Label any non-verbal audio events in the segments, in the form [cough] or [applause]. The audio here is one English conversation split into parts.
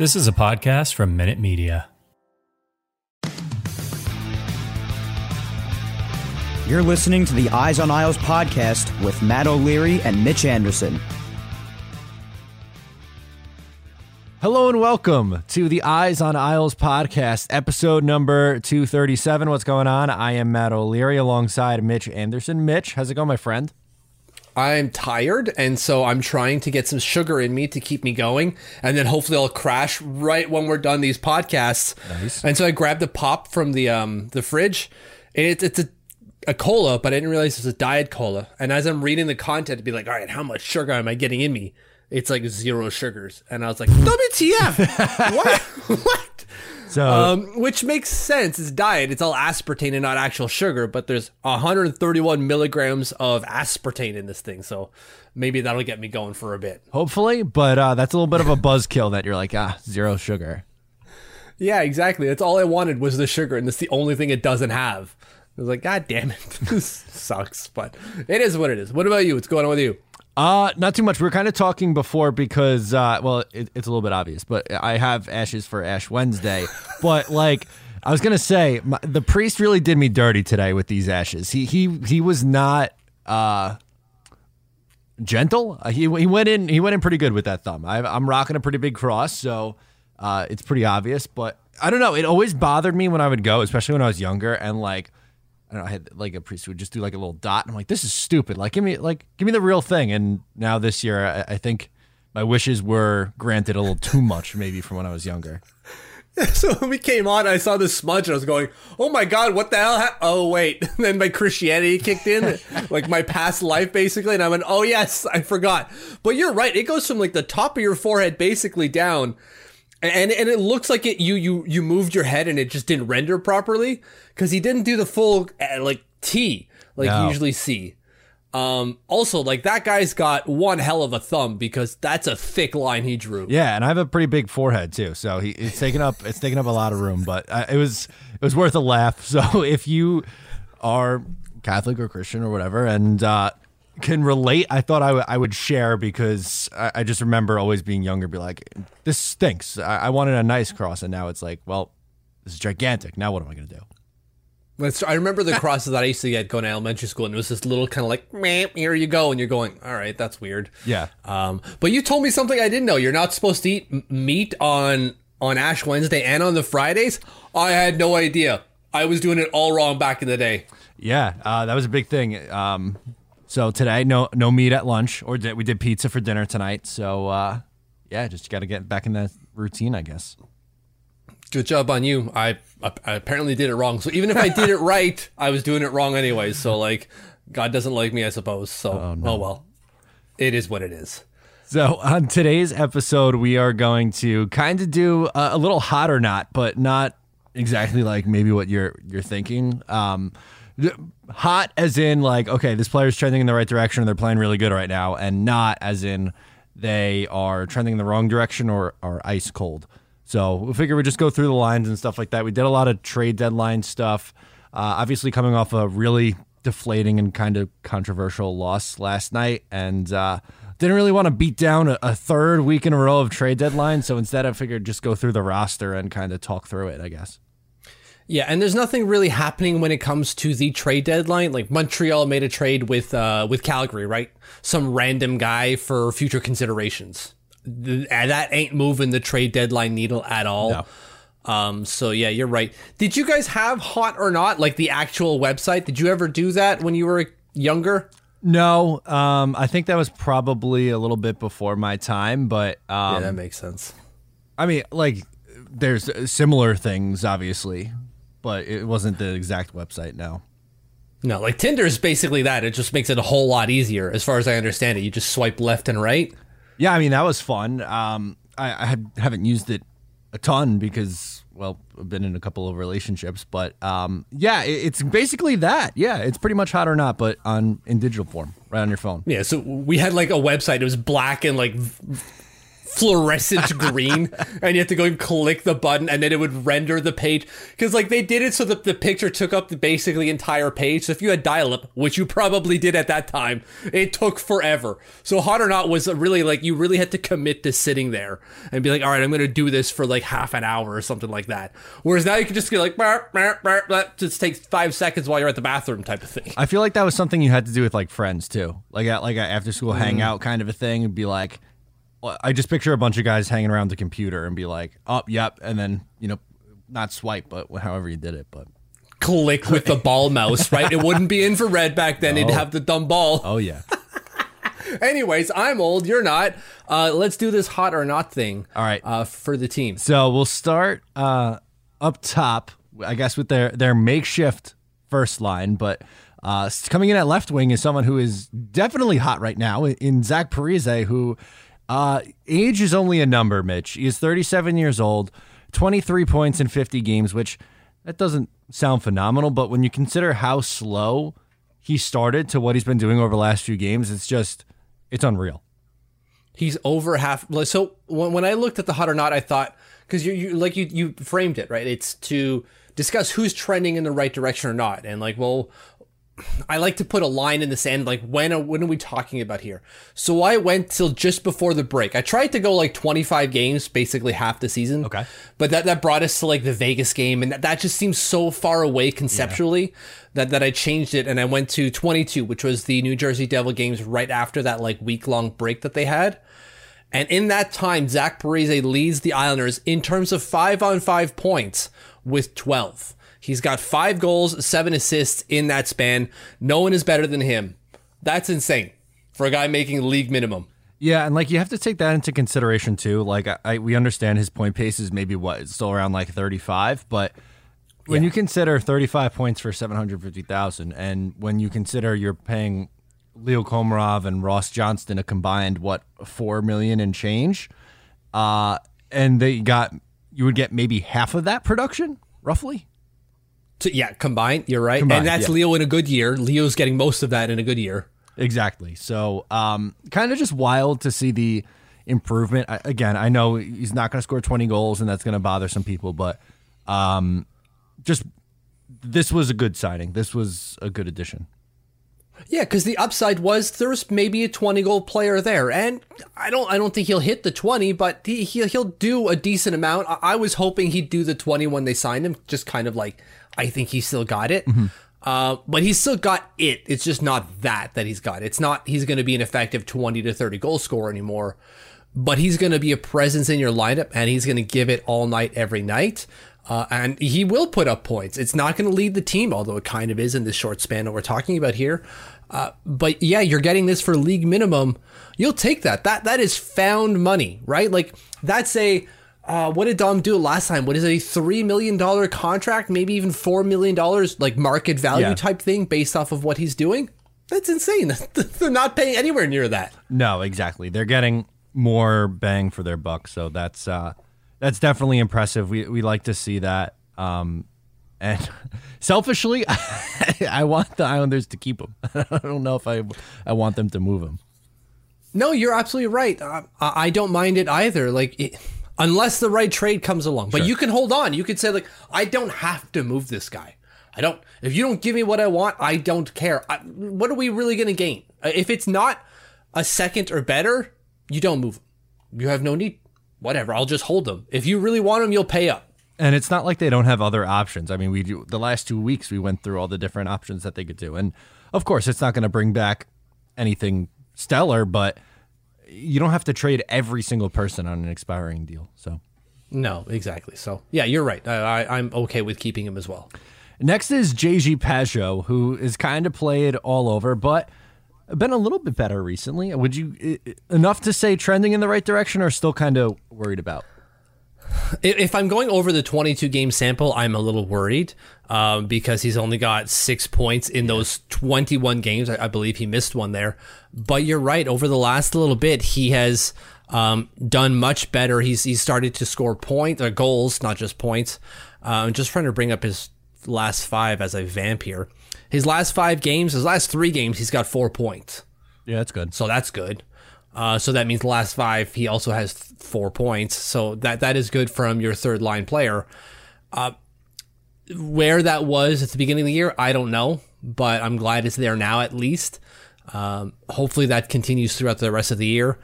This is a podcast from Minute Media. You're listening to the Eyes on Isles podcast with Matt O'Leary and Mitch Anderson. Hello and welcome to the Eyes on Isles podcast, episode number 237. What's going on? I am Matt O'Leary alongside Mitch Anderson. Mitch, how's it going, my friend? I'm tired, and so I'm trying to get some sugar in me to keep me going, and then hopefully I'll crash right when we're done these podcasts. Nice. And so I grabbed a pop from the um the fridge, and it, it's a a cola, but I didn't realize it's a diet cola. And as I'm reading the content, to be like, all right, how much sugar am I getting in me? It's like zero sugars, and I was like, WTF? [laughs] what? what? So, Um, which makes sense. It's diet. It's all aspartame and not actual sugar, but there's 131 milligrams of aspartame in this thing, so maybe that'll get me going for a bit. hopefully, but uh, that's a little bit of a buzzkill that you're like, ah, zero sugar. Yeah, exactly. That's all I wanted was the sugar, and that's the only thing it doesn't have. I was like, God damn it, [laughs] this sucks, but it is what it is. What about you? What's going on with you? Uh, not too much. We are kind of talking before because, uh, well, it, it's a little bit obvious, but I have ashes for Ash Wednesday. [laughs] but like, I was gonna say, my, the priest really did me dirty today with these ashes. He he he was not uh gentle. Uh, he he went in he went in pretty good with that thumb. I, I'm rocking a pretty big cross, so uh, it's pretty obvious. But I don't know. It always bothered me when I would go, especially when I was younger, and like. I don't know, I had like a priest who would just do like a little dot. And I'm like, this is stupid. Like, give me like give me the real thing. And now this year, I, I think my wishes were granted a little too much, maybe from when I was younger. [laughs] So when we came on, I saw this smudge, and I was going, "Oh my god, what the hell?" Ha-? Oh wait, [laughs] then my Christianity kicked in, [laughs] like my past life, basically, and I went, "Oh yes, I forgot." But you're right; it goes from like the top of your forehead basically down, and and it looks like it you you you moved your head and it just didn't render properly because he didn't do the full uh, like T like No. you usually see. Um, also, like that guy's got one hell of a thumb because that's a thick line he drew. Yeah, and I have a pretty big forehead too, so he, it's taking up it's taking up a lot of room. But uh, it was it was worth a laugh. [laughs] So if you are Catholic or Christian or whatever, and uh, can relate, I thought I, w- I would share because I, I just remember always being younger, be like, this stinks. I, I wanted a nice cross, and now it's like, well, this is gigantic. Now what am I going to do? That's, I remember the [laughs] crosses that I used to get going to elementary school, and it was this little kind of like, "Meh, here you go, and you're going, all right, that's weird. Yeah. Um, but you told me something I didn't know. You're not supposed to eat m- meat on on Ash Wednesday and on the Fridays. I had no idea. I was doing it all wrong back in the day. Yeah, uh, that was a big thing. Um, so today, no no meat at lunch, or did, we did pizza for dinner tonight. So uh, yeah, just got to get back in that routine, I guess. Good job on you. I, I apparently did it wrong. So even if I did it [laughs] right, I was doing it wrong anyways. So like, God doesn't like me, I suppose. So oh, well, it is what it is. So on today's episode, we are going to kind of do a, a little hot or not, but not exactly like maybe what you're you're thinking. Um, hot as in like okay, this player's trending in the right direction they're playing really good right now, and not as in they are trending in the wrong direction or are ice cold. So we figure we just go through the lines and stuff like that. We did a lot of trade deadline stuff. Uh, obviously, coming off a really deflating and kind of controversial loss last night, and uh, didn't really want to beat down a, a, third week in a row of trade deadline. So instead, I figured just go through the roster and kind of talk through it. I guess. Yeah, and there's nothing really happening when it comes to the trade deadline. Like Montreal made a trade with uh, with Calgary, right? Some random guy for future considerations. That ain't moving the trade deadline needle at all. No. Um, so yeah, you're right. Did you guys have Hot or Not, like the actual website? Did you ever do that when you were younger? No, um, I think that was probably a little bit before my time, but um, yeah, that makes sense. I mean, like, there's similar things, obviously but it wasn't the exact website now. No, like Tinder is basically that. It just makes it a whole lot easier, as far as I understand it. You just swipe left and right. Yeah, I mean that was fun. Um, I, I haven't used it a ton because, well, I've been in a couple of relationships, but um, yeah, it, it's basically that. Yeah, it's pretty much hot or not, but on in digital form, right on your phone. Yeah, so we had like a website. It was black and like fluorescent [laughs] green and you have to go and click the button and then it would render the page. Because like they did it so that the picture took up the basically entire page. So if you had dial-up which you probably did at that time it took forever. So hot or not was really like you really had to commit to sitting there and be like all right i'm gonna do this for like half an hour or something like that. Whereas now you can just get like burp, burp, burp, that just takes five seconds while you're at the bathroom type of thing. I feel like that was something you had to do with like friends too. Like at like a after school mm. hangout kind of a thing and be like I just picture a bunch of guys hanging around the computer and be like, "Oh, yep," and then you know, not swipe, but however you did it, but click with the ball mouse, right? It wouldn't be infrared back then; oh. it'd have the dumb ball. Oh yeah. [laughs] Anyways, I'm old. You're not. Uh, let's do this hot or not thing. All right. Uh, for the team. So we'll start uh, up top, I guess, with their their makeshift first line, but. Uh, coming in at left wing is someone who is definitely hot right now in Zach Parise, who uh, age is only a number, Mitch. He's 37 years old, 23 points in 50 games, which that doesn't sound phenomenal, but when you consider how slow he started to what he's been doing over the last few games, it's just it's unreal. He's over half. So when, when I looked at the hot or not, I thought because you, you like you you framed it right. It's to discuss who's trending in the right direction or not, and like, well, I like to put a line in the sand, like when are, when are we talking about here? So I went till just before the break. I tried to go like 25 games, basically half the season. Okay. But that, that brought us to like the Vegas game, and that, that just seems so far away conceptually yeah. that, that I changed it and I went to 22, which was the New Jersey Devil games right after that like week long break that they had. And in that time, Zach Parise leads the Islanders in terms of five on five points with 12. He's got five goals, seven assists in that span. No one is better than him. That's insane for a guy making league minimum. Yeah, and like you have to take that into consideration too. Like I, I we understand his point pace is maybe what it's still around like thirty five, but when yeah. you consider thirty five points for seven hundred fifty thousand, and when you consider you're paying Leo Komarov and Ross Johnston a combined what four million and change, uh, and they got you would get maybe half of that production roughly. So, yeah, combined. You're right, combined, and that's yeah. Leo in a good year. Leo's getting most of that in a good year. Exactly. So, um, kind of just wild to see the improvement. I, again, I know he's not going to score 20 goals, and that's going to bother some people, but um, just this was a good signing. This was a good addition. Yeah, because the upside was there was maybe a twenty goal player there, and I don't I don't think he'll hit the twenty, but he he'll, he'll do a decent amount. I, I was hoping he'd do the twenty when they signed him, just kind of like I think he still got it. Mm-hmm. Uh, but he's still got it. It's just not that that he's got. It's not he's going to be an effective 20 to 30 goal scorer anymore, but he's going to be a presence in your lineup and he's going to give it all night, every night. Uh, and he will put up points. It's not going to lead the team, although it kind of is in this short span that we're talking about here. Uh, but yeah, you're getting this for league minimum. You'll take that. That that is found money, right? Like that's a uh, what did Dom do last time? What is it, a three million dollar contract, maybe even four million dollars, like market value yeah. type thing, based off of what he's doing? That's insane. [laughs] They're not paying anywhere near that. No, exactly. They're getting more bang for their buck, so that's uh, that's definitely impressive. We we like to see that. Um, and [laughs] selfishly, [laughs] I want the Islanders to keep him. I don't know if I I want them to move him. No, you're absolutely right. Uh, I I don't mind it either. Like, it, unless the right trade comes along, but you can hold on. You could say like, I don't have to move this guy. I don't. If you don't give me what I want, I don't care. I, what are we really going to gain? Uh, If it's not a second or better, you don't move him. You have no need. Whatever. I'll just hold them. If you really want them, you'll pay up. And it's not like they don't have other options. I mean, we do the last two weeks we went through all the different options that they could do, and of course, it's not going to bring back anything stellar, but you don't have to trade every single person on an expiring deal. So No, exactly. So yeah, you're right. I, I, I'm okay with keeping him as well. next is JG Pageau, who is kind of played all over, but been a little bit better recently. Would you i- i- enough to say trending in the right direction, or still kind of worried about? If I'm going over the 22 game sample, I'm a little worried um, because he's only got six points in those 21 games. I, I believe he missed one there. But you're right. Over the last little bit, he has um, done much better. He's he's started to score points or goals, not just points. Uh, I'm just trying to bring up his last five as a vamp here. His last five games, his last three games, he's got four points. Yeah, that's good. So that's good. Uh, so that means the last five, he also has four points. So that that is good from your third line player. Uh, where that was at the beginning of the year, I don't know, but I'm glad it's there now at least. Um, hopefully that continues throughout the rest of the year.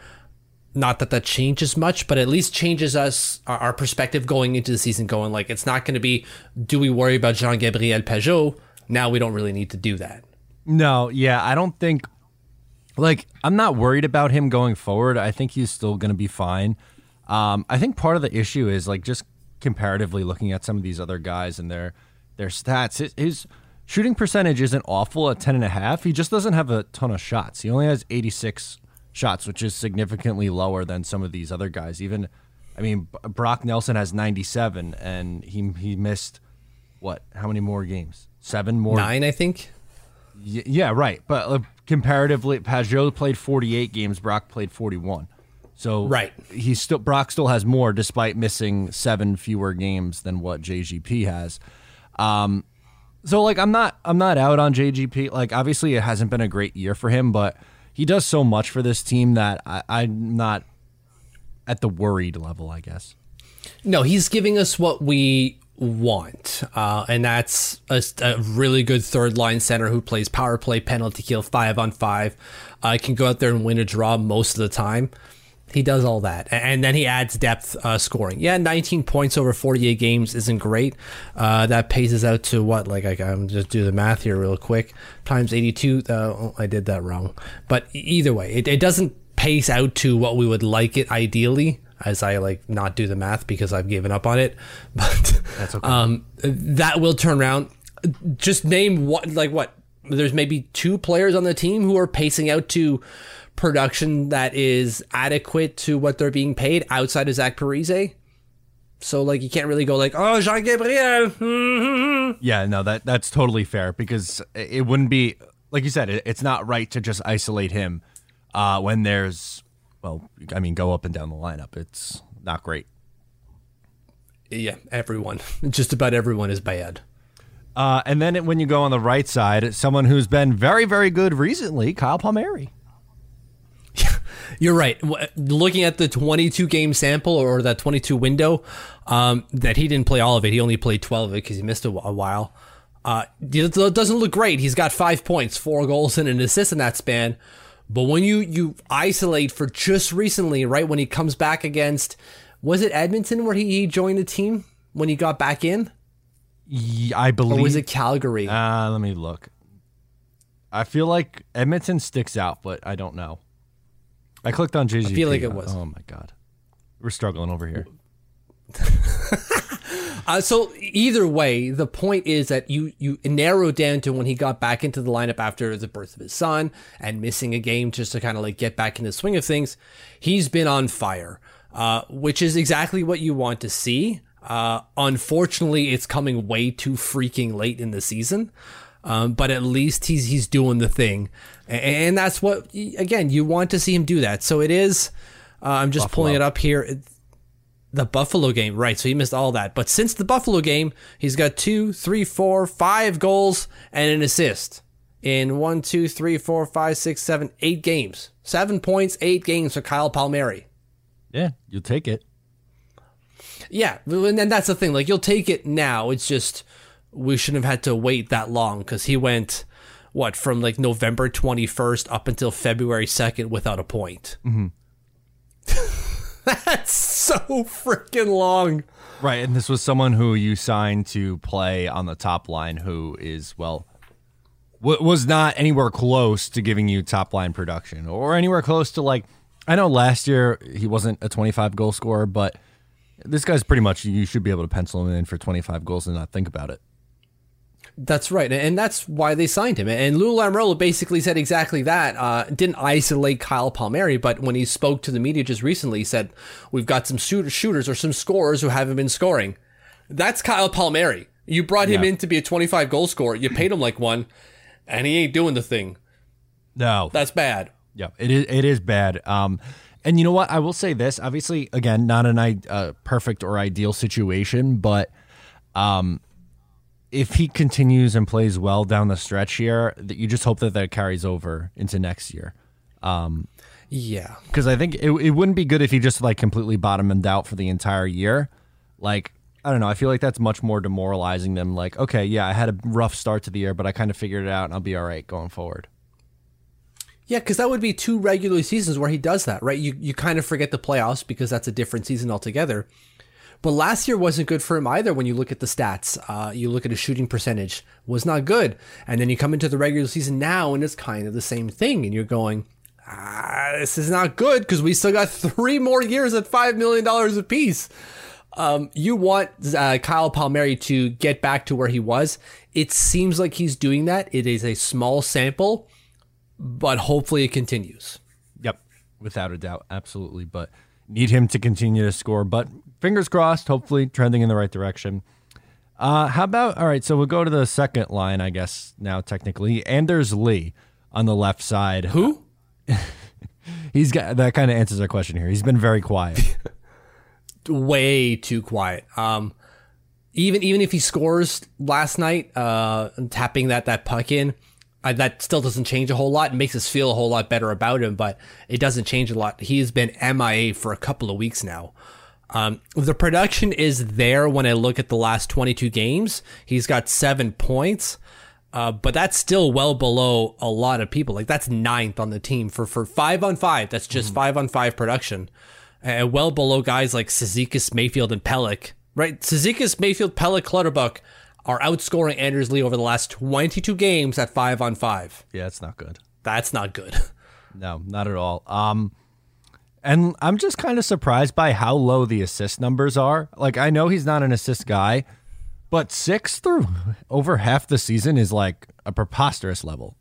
Not that that changes much, but at least changes us our, our perspective going into the season. Going like it's not going to be, do we worry about Jean Gabriel Pageau? Now we don't really need to do that. No, yeah, I don't think like I'm not worried about him going forward. I think he's still going to be fine. Um, I think part of the issue is like just comparatively looking at some of these other guys and their their stats. His, his shooting percentage isn't awful at ten and a half. He just doesn't have a ton of shots. He only has 86 shots, which is significantly lower than some of these other guys. Even, I mean, Brock Nelson has 97, and he he missed what? How many more games? Seven more. Nine, I think. Y- yeah, right. But uh, comparatively, Pageau played 48 games. Brock played 41. So Right. he's still Brock still has more, despite missing seven fewer games than what JGP has. Um, so like I'm not I'm not out on JGP. Like obviously it hasn't been a great year for him, but he does so much for this team that I, I'm not at the worried level. I guess. No, he's giving us what we want, uh, and that's a, a really good third line center who plays power play, penalty kill, five on five. Uh, can go out there and win a draw most of the time. He does all that, and then he adds depth uh, scoring. Yeah, 19 points over 48 games isn't great. Uh, that paces out to what? Like, I, I'm just do the math here real quick. Times 82. Uh, oh, I did that wrong. But either way, it, it doesn't pace out to what we would like it ideally as I like not do the math because I've given up on it. [laughs] But That's okay. um, that will turn around. Just name what, like what? There's maybe two players on the team who are pacing out to production that is adequate to what they're being paid outside of Zach Parise. So like you can't really go like, oh Jean Gabriel. [laughs] Yeah, no, that that's totally fair because it wouldn't be like you said. It, it's not right to just isolate him uh, when there's, well, I mean, go up and down the lineup. It's not great. Yeah, everyone, [laughs] just about everyone is bad. Uh, and then when you go on the right side, someone who's been very, very good recently, Kyle Palmieri. [laughs] You're right. Looking at the 22 game sample or that 22 window, um, that he didn't play all of it. He only played 12 of it because he missed a, a while. Uh, it doesn't look great. He's got five points, four goals, and an assist in that span. But when you you isolate for just recently, right when he comes back against, was it Edmonton where he, he joined the team when he got back in, Y- I believe. Or was it Calgary? Uh, let me look. I feel like Edmonton sticks out, but I don't know. I clicked on JGP. I feel like it was. Oh my god, we're struggling over here. [laughs] Uh, so either way, the point is that you you narrow down to when he got back into the lineup after the birth of his son and missing a game just to kind of like get back in the swing of things. He's been on fire, uh, which is exactly what you want to see. Uh, unfortunately, it's coming way too freaking late in the season. Um, but at least he's he's doing the thing, A- and that's what again you want to see him do that. So it is. Uh, I'm just pulling it up here. The Buffalo game, right? So he missed all that. But since the Buffalo game, he's got two, three, four, five goals and an assist in one, two, three, four, five, six, seven, eight games. Seven points, eight games for Kyle Palmieri. Yeah, you'll take it. Yeah, and then that's the thing. Like you'll take it now. It's just we shouldn't have had to wait that long because he went what from like November twenty first up until February second without a point. Mm-hmm. [laughs] [laughs] that's so freaking long. Right, and this was someone who you signed to play on the top line, who is well w- was not anywhere close to giving you top line production or anywhere close to like. I know last year he wasn't a 25 goal scorer, but this guy's pretty much you should be able to pencil him in for 25 goals and not think about it. That's right, and that's why they signed him. And Lou Lamoriello basically said exactly that. Uh, didn't isolate Kyle Palmieri, but when he spoke to the media just recently, he said we've got some shooters or some scorers who haven't been scoring. That's Kyle Palmieri. You brought him Yeah. in to be a 25 goal scorer. You paid him like one, and he ain't doing the thing. No, That's bad. Yeah, it is. It is bad. Um, and you know what? I will say this. Obviously, again, not an i- uh, perfect or ideal situation, but um, if he continues and plays well down the stretch here, that you just hope that that carries over into next year. Um, yeah. Because I think it, it wouldn't be good if he just like completely bottomed out for the entire year. Like I don't know. I feel like that's much more demoralizing than like, okay, yeah, I had a rough start to the year, but I kind of figured it out, and I'll be all right going forward. Yeah, because that would be two regular seasons where he does that, right? You you kind of forget the playoffs because that's a different season altogether. But last year wasn't good for him either. When you look at the stats, uh, you look at his shooting percentage was not good, and then you come into the regular season now, and it's kind of the same thing, and you're going, ah, this is not good because we still got [laughs] three more years at five million dollars apiece. Um, you want uh, Kyle Palmieri to get back to where he was. It seems like he's doing that. It is a small sample, but hopefully it continues. Yep, without a doubt, absolutely. But need him to continue to score. But fingers crossed, hopefully trending in the right direction. Uh, how about all right? So we'll go to the second line, I guess now technically. Anders Lee on the left side. Who? [laughs] He's got that kind of answers our question here. He's been very quiet. [laughs] Way too quiet. Um, even even if he scores last night, uh, tapping that that puck in, uh, that still doesn't change a whole lot. It makes us feel a whole lot better about him, but it doesn't change a lot. He's been MIA for a couple of weeks now. Um, the production is there when I look at the last 22 games. He's got seven points, uh, but that's still well below a lot of people. Like that's ninth on the team for for five on five. That's just five on five production, and well below guys like Cizikas, Mayfield, and Pelech. Right, Cizikas, Mayfield, Pelech, Clutterbuck are outscoring Anders Lee over the last 22 games at five on five. yeah, it's not good. That's not good. [laughs] No, not at all. Um, and I'm just kind of surprised by how low the assist numbers are. Like, I know he's not an assist guy, but six through [laughs] over half the season is like a preposterous level.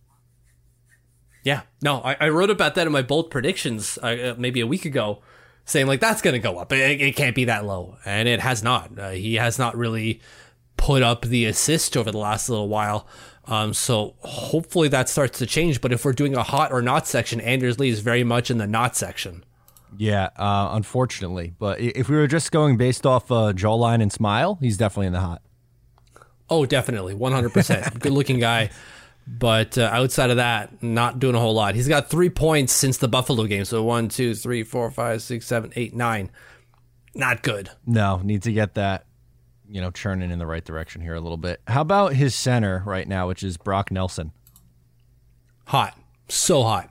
Yeah, no, I, I wrote about that in my bold predictions uh, uh, maybe a week ago, saying like that's going to go up. It, it can't be that low, and it has not. Uh, he has not really put up the assist over the last little while. Um, so hopefully that starts to change. But if we're doing a hot or not section, Anders Lee is very much in the not section. Yeah, uh, unfortunately. But if we were just going based off uh, jawline and smile, he's definitely in the hot. Oh, definitely, one hundred percent. [laughs] Good looking guy. But uh, outside of that, not doing a whole lot. He's got three points since the Buffalo game. So one, two, three, four, five, six, seven, eight, nine. Not good. No, need to get that, you know, churning in the right direction here a little bit. How about his center right now, which is Brock Nelson? Hot. So hot.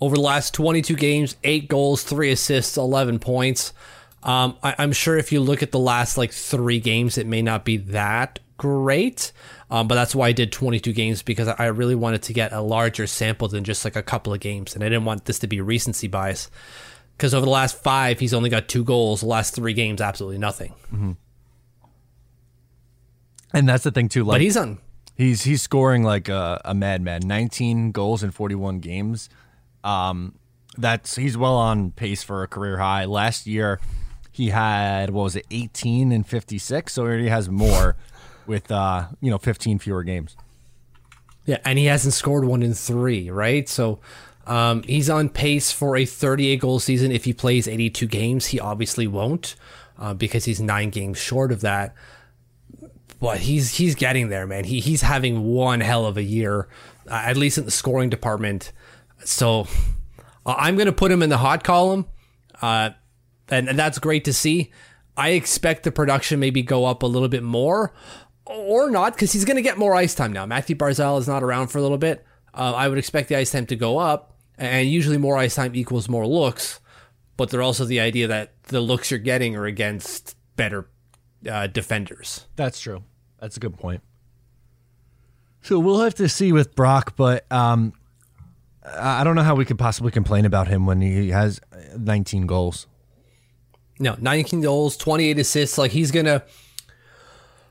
Over the last 22 games, eight goals, three assists, 11 points. Um, I, I'm sure if you look at the last like three games, it may not be that great. Um, but that's why I did 22 games because I really wanted to get a larger sample than just like a couple of games. And I didn't want this to be recency bias. Because over the last five, he's only got two goals. The last three games, absolutely nothing. And that's the thing too. Like But he's on. He's he's scoring like a, a madman. 19 goals in 41 games. Um, that's he's well on pace for a career high. Last year, he had what was it, 18 and 56. So he already has more with uh you know 15 fewer games. Yeah, and he hasn't scored one in three, right? So um, he's on pace for a 38 goal season. If he plays 82 games, he obviously won't uh, because he's nine games short of that. but he's he's getting there, man. He he's having one hell of a year, uh, at least in the scoring department. So I'm going to put him in the hot column, uh, and, and that's great to see. I expect the production maybe go up a little bit more, or not, because he's going to get more ice time now. Mathew Barzal is not around for a little bit. Uh, I would expect the ice time to go up, and usually more ice time equals more looks. But they're also the idea that the looks you're getting are against better uh, defenders. That's true. That's a good point. So we'll have to see with Brock, but um, I don't know how we could possibly complain about him when he has 19 goals. No, 19 goals, 28 assists. Like he's gonna.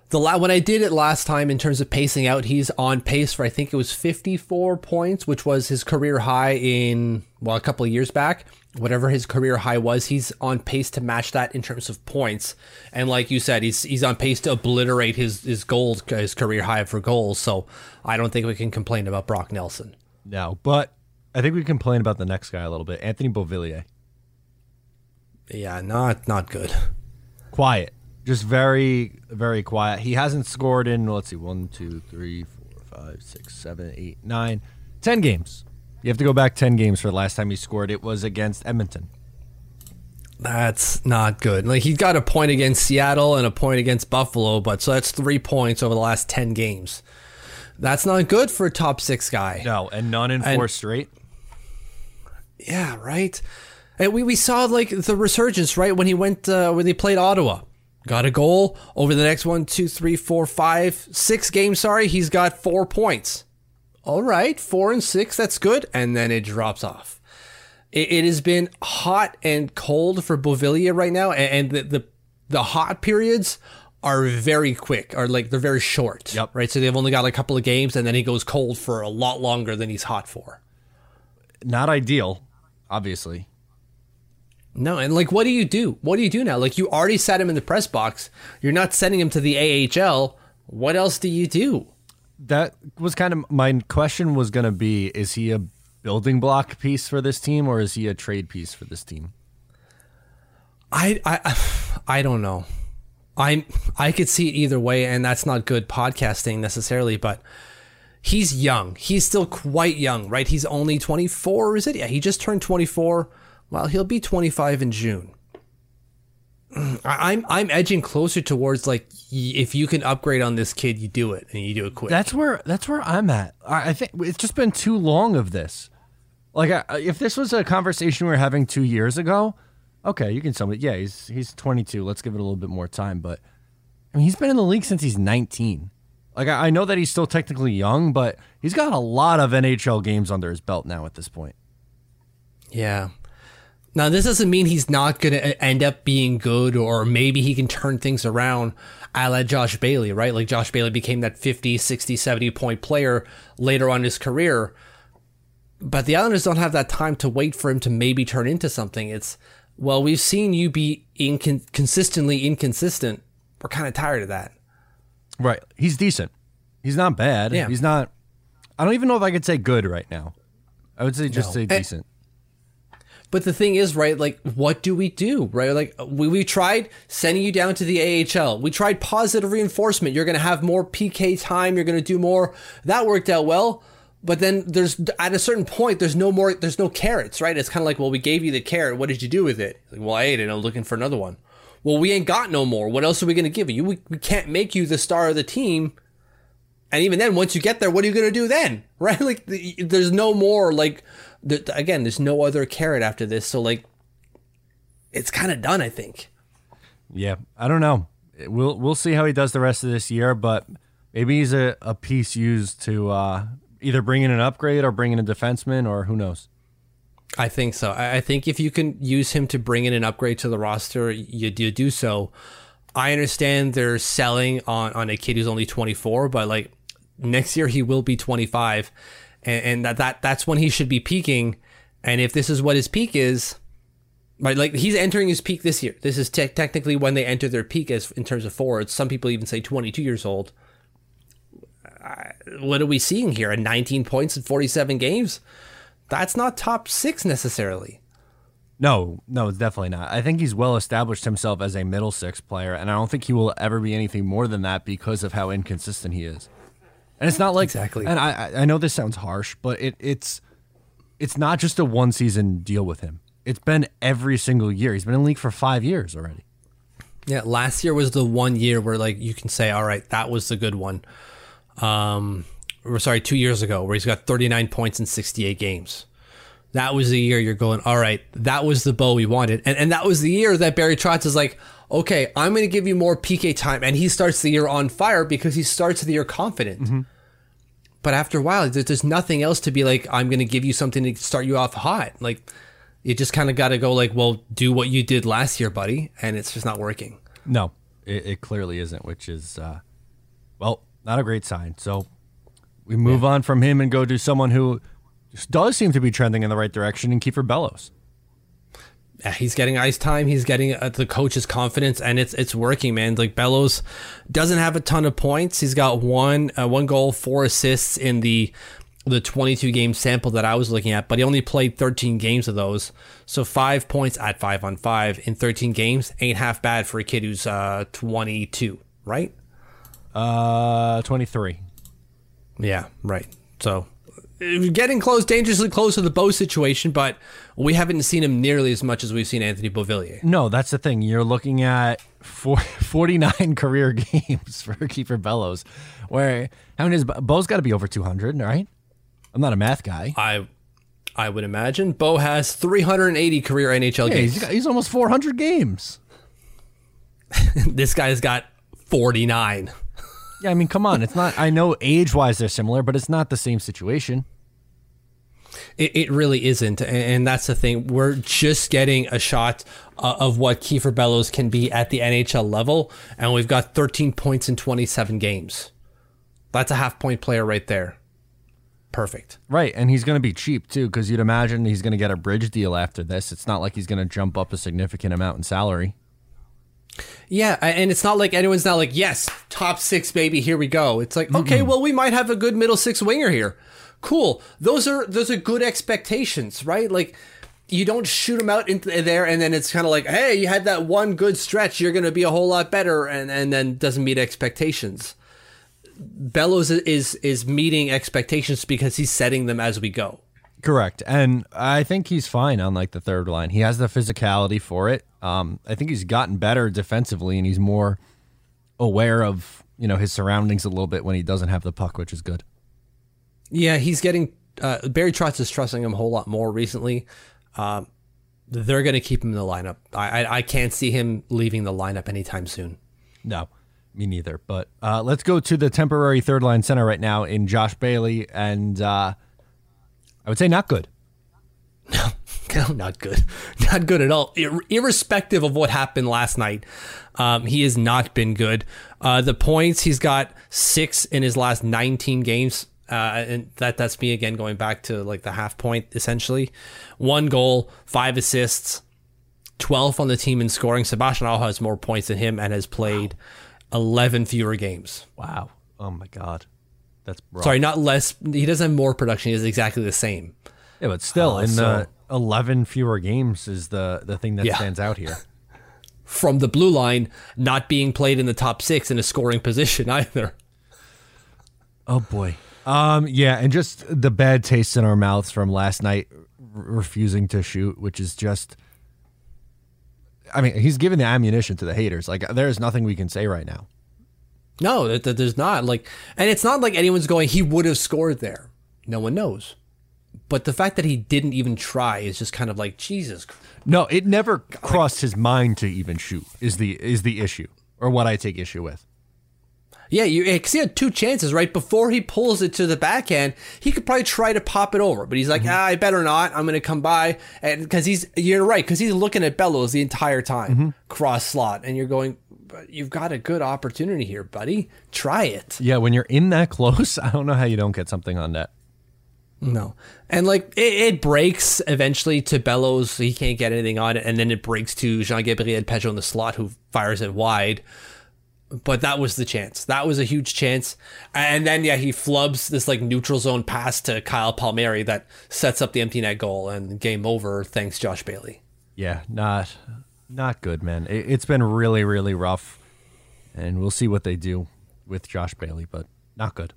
The la- when I did it last time in terms of pacing out, he's on pace for I think it was 54 points, which was his career high in well a couple of years back. Whatever his career high was, he's on pace to match that in terms of points. And like you said, he's he's on pace to obliterate his his goals, his career high for goals. So I don't think we can complain about Brock Nelson. No, but I think we complain about the next guy a little bit, Anthony Beauvillier. Yeah, not not good. Quiet, just very very quiet. He hasn't scored in let's see, one, two, three, four, five, six, seven, eight, nine, ten games. You have to go back ten games for the last time he scored. It was against Edmonton. That's not good. Like he's got a point against Seattle and a point against Buffalo, but so that's three points over the last ten games. That's not good for a top six guy. No, and none in And- four straight. Yeah, right. And we, we saw like the resurgence, right? When he went uh, when he played Ottawa. Got a goal over the next one, two, three, four, five, six games, sorry, he's got four points. All right, four and six, that's good. And then it drops off. It, it has been hot and cold for Beauvillier right now, and, and the, the the hot periods are very quick, are like they're very short. Yep. Right. So they've only got a couple of games, and then he goes cold for a lot longer than he's hot for. Not ideal, obviously. No, and like, what do you do? What do you do now? Like, you already sat him in the press box. You're not sending him to the AHL. What else do you do? That was kind of my question was going to be is he a building block piece for this team or is he a trade piece for this team? I, I, I don't know. I, I could see it either way, and that's not good podcasting necessarily. But he's young. He's still quite young, right? He's only 24, is it? Yeah, he just turned 24. Well, he'll be 25 in June. [clears throat] I'm I'm edging closer towards like if you can upgrade on this kid, you do it and you do it quick. That's where that's where I'm at. I, think it's just been too long of this. Like, if this was a conversation we were having two years ago, okay, you can tell me, yeah, he's he's 22. Let's give it a little bit more time. But I mean, he's been in the league since he's 19. Like, I, know that he's still technically young, but he's got a lot of NHL games under his belt now at this point. Yeah. Now, this doesn't mean he's not going to end up being good or maybe he can turn things around I la Josh Bailey, right? Like Josh Bailey became that 50, 60, 70 point player later on in his career. But the Islanders don't have that time to wait for him to maybe turn into something. It's, well, we've seen you be incon- consistently inconsistent. We're kind of tired of that. Right. He's decent. He's not bad. Yeah. He's not. I don't even know if I could say good right now. I would say just No. say And- decent. But the thing is, right, like, what do we do, right? Like, we, we tried sending you down to the AHL. We tried positive reinforcement. You're going to have more PK time. You're going to do more. That worked out well. But then there's, at a certain point, there's no more, there's no carrots, right? It's kind of like, well, we gave you the carrot. What did you do with it? Like, well, I ate it. I'm looking for another one. Well, we ain't got no more. What else are we going to give you? We, we can't make you the star of the team. And even then, once you get there, what are you going to do then? [laughs] Right? Like, the, there's no more, like, the, again, there's no other carrot after this. So, like, it's kind of done, I think. Yeah, I don't know. We'll we'll see how he does the rest of this year, but maybe he's a, a piece used to uh, either bring in an upgrade or bring in a defenseman, or who knows. I think so. I think if you can use him to bring in an upgrade to the roster, you, do so. I understand they're selling on, on a kid who's only 24, but like next year he will be 25, and, and that, that that's when he should be peaking. And if this is what his peak is, right, like he's entering his peak this year. This is te- technically when they enter their peak as in terms of forwards. Some people even say 22 years old. Uh, what are we seeing here? At 19 points in 47 games? That's not top six necessarily. No, no, it's definitely not. I think he's well established himself as a middle six player, and I don't think he will ever be anything more than that because of how inconsistent he is. And it's not like Exactly. And I, I- know this sounds harsh, but it, it's it's not just a one season deal with him. It's been every single year. He's been in the league for five years already. Yeah, last year was the one year where like you can say, all right, that was the good one. Um, or sorry, two years ago where he's got 39 points in 68 games. That was the year you're going, all right, that was the Bo we wanted. And and that was the year that Barry Trotz is like, okay, I'm going to give you more PK time. And he starts the year on fire because he starts the year confident. But after a while, there- there's nothing else to be like, I'm going to give you something to start you off hot. Like, you just kind of got to go like, well, do what you did last year, buddy. And it's just not working. No, it, it clearly isn't, which is, uh, well, not a great sign. So we move on from him and go to someone who does seem to be trending in the right direction in Kiefer Bellows. He's getting ice time. He's getting uh, the coach's confidence, and it's it's working, man. Like Bellows doesn't have a ton of points. He's got one uh, one goal, four assists in the the 22 game sample that I was looking at, but he only played 13 games of those. So five points at five on five in 13 games ain't half bad for a kid who's uh 22, right? Uh, 23. Yeah, right. So getting close, dangerously close to the Bo situation, but we haven't seen him nearly as much as we've seen Anthony Beauvillier. No, that's the thing. You're looking at four, [laughs] 49 [laughs] career games for Kiefer Bellows, where how many is Bo's got to be over 200, right? I'm not a math guy. I I would imagine Bo has 380 career NHL Yeah, games. he's, got, he's almost 400 games. [laughs] this guy's got 49. Yeah, I mean, come on. It's not. I know age wise they're similar, but it's not the same situation. It, it really isn't, and, that's the thing. We're just getting a shot uh, of what Kiefer Bellows can be at the NHL level, and we've got 13 points in 27 games. That's a half point player right there. Perfect. Right, and he's going to be cheap too, because you'd imagine he's going to get a bridge deal after this. It's not like he's going to jump up a significant amount in salary. Yeah, and it's not like anyone's not like, yes, top six, baby, here we go. It's like, okay, well, we might have a good middle six winger here. Cool. Those are those are good expectations, right? Like, you don't shoot them out into there, and then it's kind of like, hey, you had that one good stretch, you're going to be a whole lot better, and and then doesn't meet expectations. Bellows is is meeting expectations because he's setting them as we go. Correct, and I think he's fine on like the third line. He has the physicality for it. Um, I think he's gotten better defensively, and he's more aware of you know his surroundings a little bit when he doesn't have the puck, which is good. Yeah, he's getting uh, Barry Trotz is trusting him a whole lot more recently. Um, they're going to keep him in the lineup. I, I I can't see him leaving the lineup anytime soon. No, me neither. But uh, let's go to the temporary third line center right now in Josh Bailey, and uh, I would say not good. [laughs] No, not good. Not good at all. Ir- irrespective of what happened last night, um, he has not been good. Uh, the points he's got six in his last 19 games. Uh, and that that's me again going back to like the half point essentially. One goal, five assists, 12th on the team in scoring. Sebastian Aho has more points than him and has played 11 fewer games. Wow. Oh my God, that's rough. Sorry, not less. He doesn't have more production. He has exactly the same. Yeah, but still, Uh, in so- the eleven fewer games is the the thing that Yeah. stands out here. [laughs] From the blue line, not being played in the top six in a scoring position [laughs] either. Oh boy. Um. Yeah, and just the bad taste in our mouths from last night, r- refusing to shoot, which is just. I mean, he's giving the ammunition to the haters. Like, there is nothing we can say right now. No, there's not like, and it's not like anyone's going. He would have scored there. No one knows. But the fact that he didn't even try is just kind of like Jesus. No, it never crossed his mind to even shoot. Is the is the issue, or what I take issue with. Yeah, you eh, because he had two chances right before he pulls it to the backhand. He could probably try to pop it over, but he's like, mm-hmm. ah, I better not. I'm going to come by, and because he's you're right because he's looking at Bellows the entire time mm-hmm. cross slot, and you're going, but you've got a good opportunity here, buddy. Try it. Yeah, when you're in that [laughs] close, I don't know how you don't get something on net. No. And like it, it breaks eventually to Bellows. so He can't get anything on it. And then it breaks to Jean Gabriel Pageau in the slot who fires it wide. But that was the chance. That was a huge chance. And then, yeah, he flubs this like neutral zone pass to Kyle Palmieri that sets up the empty net goal and game over. Thanks, Josh Bailey. Yeah, not not good, man. It, it's been really, really rough, and we'll see what they do with Josh Bailey, but not good.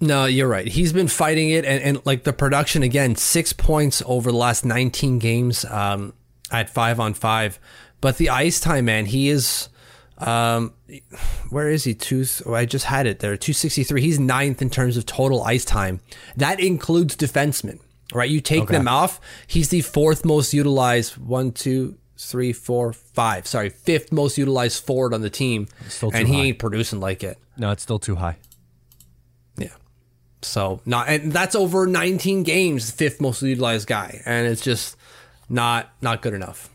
No, you're right. He's been fighting it, and, and like the production again, six points over the last 19 games um, at five on five. But the ice time, man, he is. Um, where is he? Two. Oh, I just had it there. 263. He's ninth in terms of total ice time. That includes defensemen, right? You take Okay. them off. He's the fourth most utilized. One, two, three, four, five. Sorry, fifth most utilized forward on the team, Still too and he high. ain't producing like it. No, it's still too high. Yeah. So not, and that's over 19 games, fifth most utilized guy, and it's just not not good enough.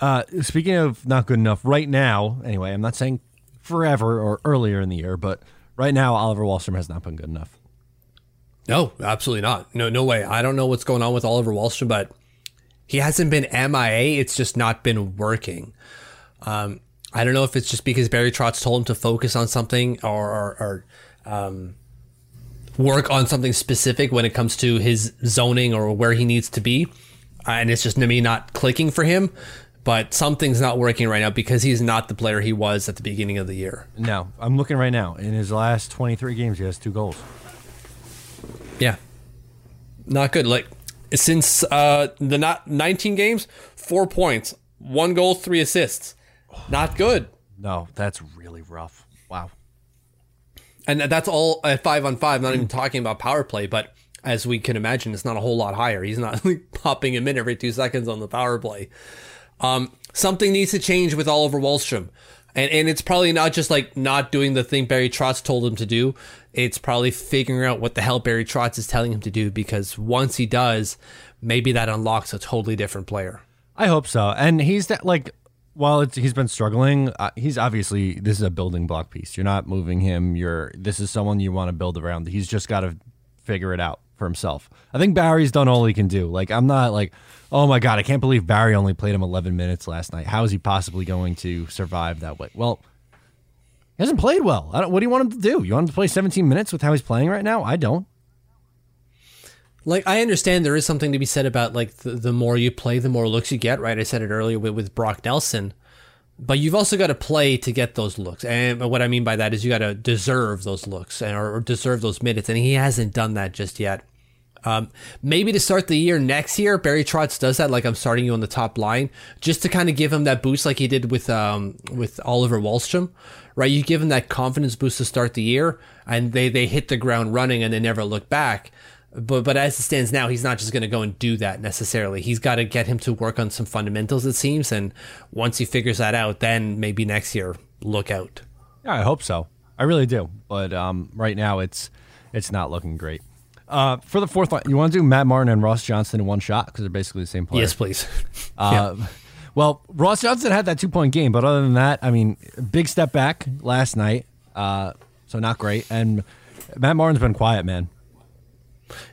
Uh, speaking of not good enough, right now, anyway, I'm not saying forever or earlier in the year, but right now, Oliver Wahlstrom has not been good enough. No, absolutely not. No, no way. I don't know what's going on with Oliver Wahlstrom, but he hasn't been MIA. It's just not been working. Um, I don't know if it's just because Barry Trotz told him to focus on something or, or, or um, work on something specific when it comes to his zoning or where he needs to be, uh, and it's just maybe not clicking for him. But something's not working right now because he's not the player he was at the beginning of the year. No, I'm looking right now. In his last 23 games, he has two goals. Yeah. Not good. Like since uh the not 19 games, 4 points, 1 goal, 3 assists. Not good. No, that's really rough. Wow. And that's all at 5 on 5, not even talking about power play, but as we can imagine, it's not a whole lot higher. He's not [laughs] like, popping him in every 2 seconds on the power play. Um something needs to change with Oliver Wahlstrom. And, and it's probably not just like not doing the thing Barry Trotz told him to do. It's probably figuring out what the hell Barry Trotz is telling him to do because once he does, maybe that unlocks a totally different player. I hope so. And he's that like while he's been struggling, uh, he's obviously this is a building block piece. You're not moving him. You're this is someone you want to build around. He's just got to figure it out for himself. I think Barry's done all he can do. Like I'm not like, oh my god, I can't believe Barry only played him 11 minutes last night. How is he possibly going to survive that way? Well, he hasn't played well. I don't, what do you want him to do? You want him to play 17 minutes with how he's playing right now? I don't. Like I understand there is something to be said about like the, the more you play, the more looks you get, right? I said it earlier with, with Brock Nelson. But you've also got to play to get those looks. And what I mean by that is you got to deserve those looks and, or, or deserve those minutes. And he hasn't done that just yet. Um, maybe to start the year next year, Barry Trotz does that. Like I'm starting you on the top line, just to kind of give him that boost, like he did with um, with Oliver Wahlstrom, right? You give him that confidence boost to start the year, and they they hit the ground running and they never look back. But but as it stands now, he's not just going to go and do that necessarily. He's got to get him to work on some fundamentals, it seems. And once he figures that out, then maybe next year, look out. Yeah, I hope so. I really do. But um, right now, it's it's not looking great. Uh, for the fourth line, you want to do Matt Martin and Ross Johnston in one shot because they're basically the same player. Yes, please. [laughs] Uh, Well, Ross Johnston had that two point game, but other than that, I mean, big step back last night. Uh, so not great. And Matt Martin's been quiet, man.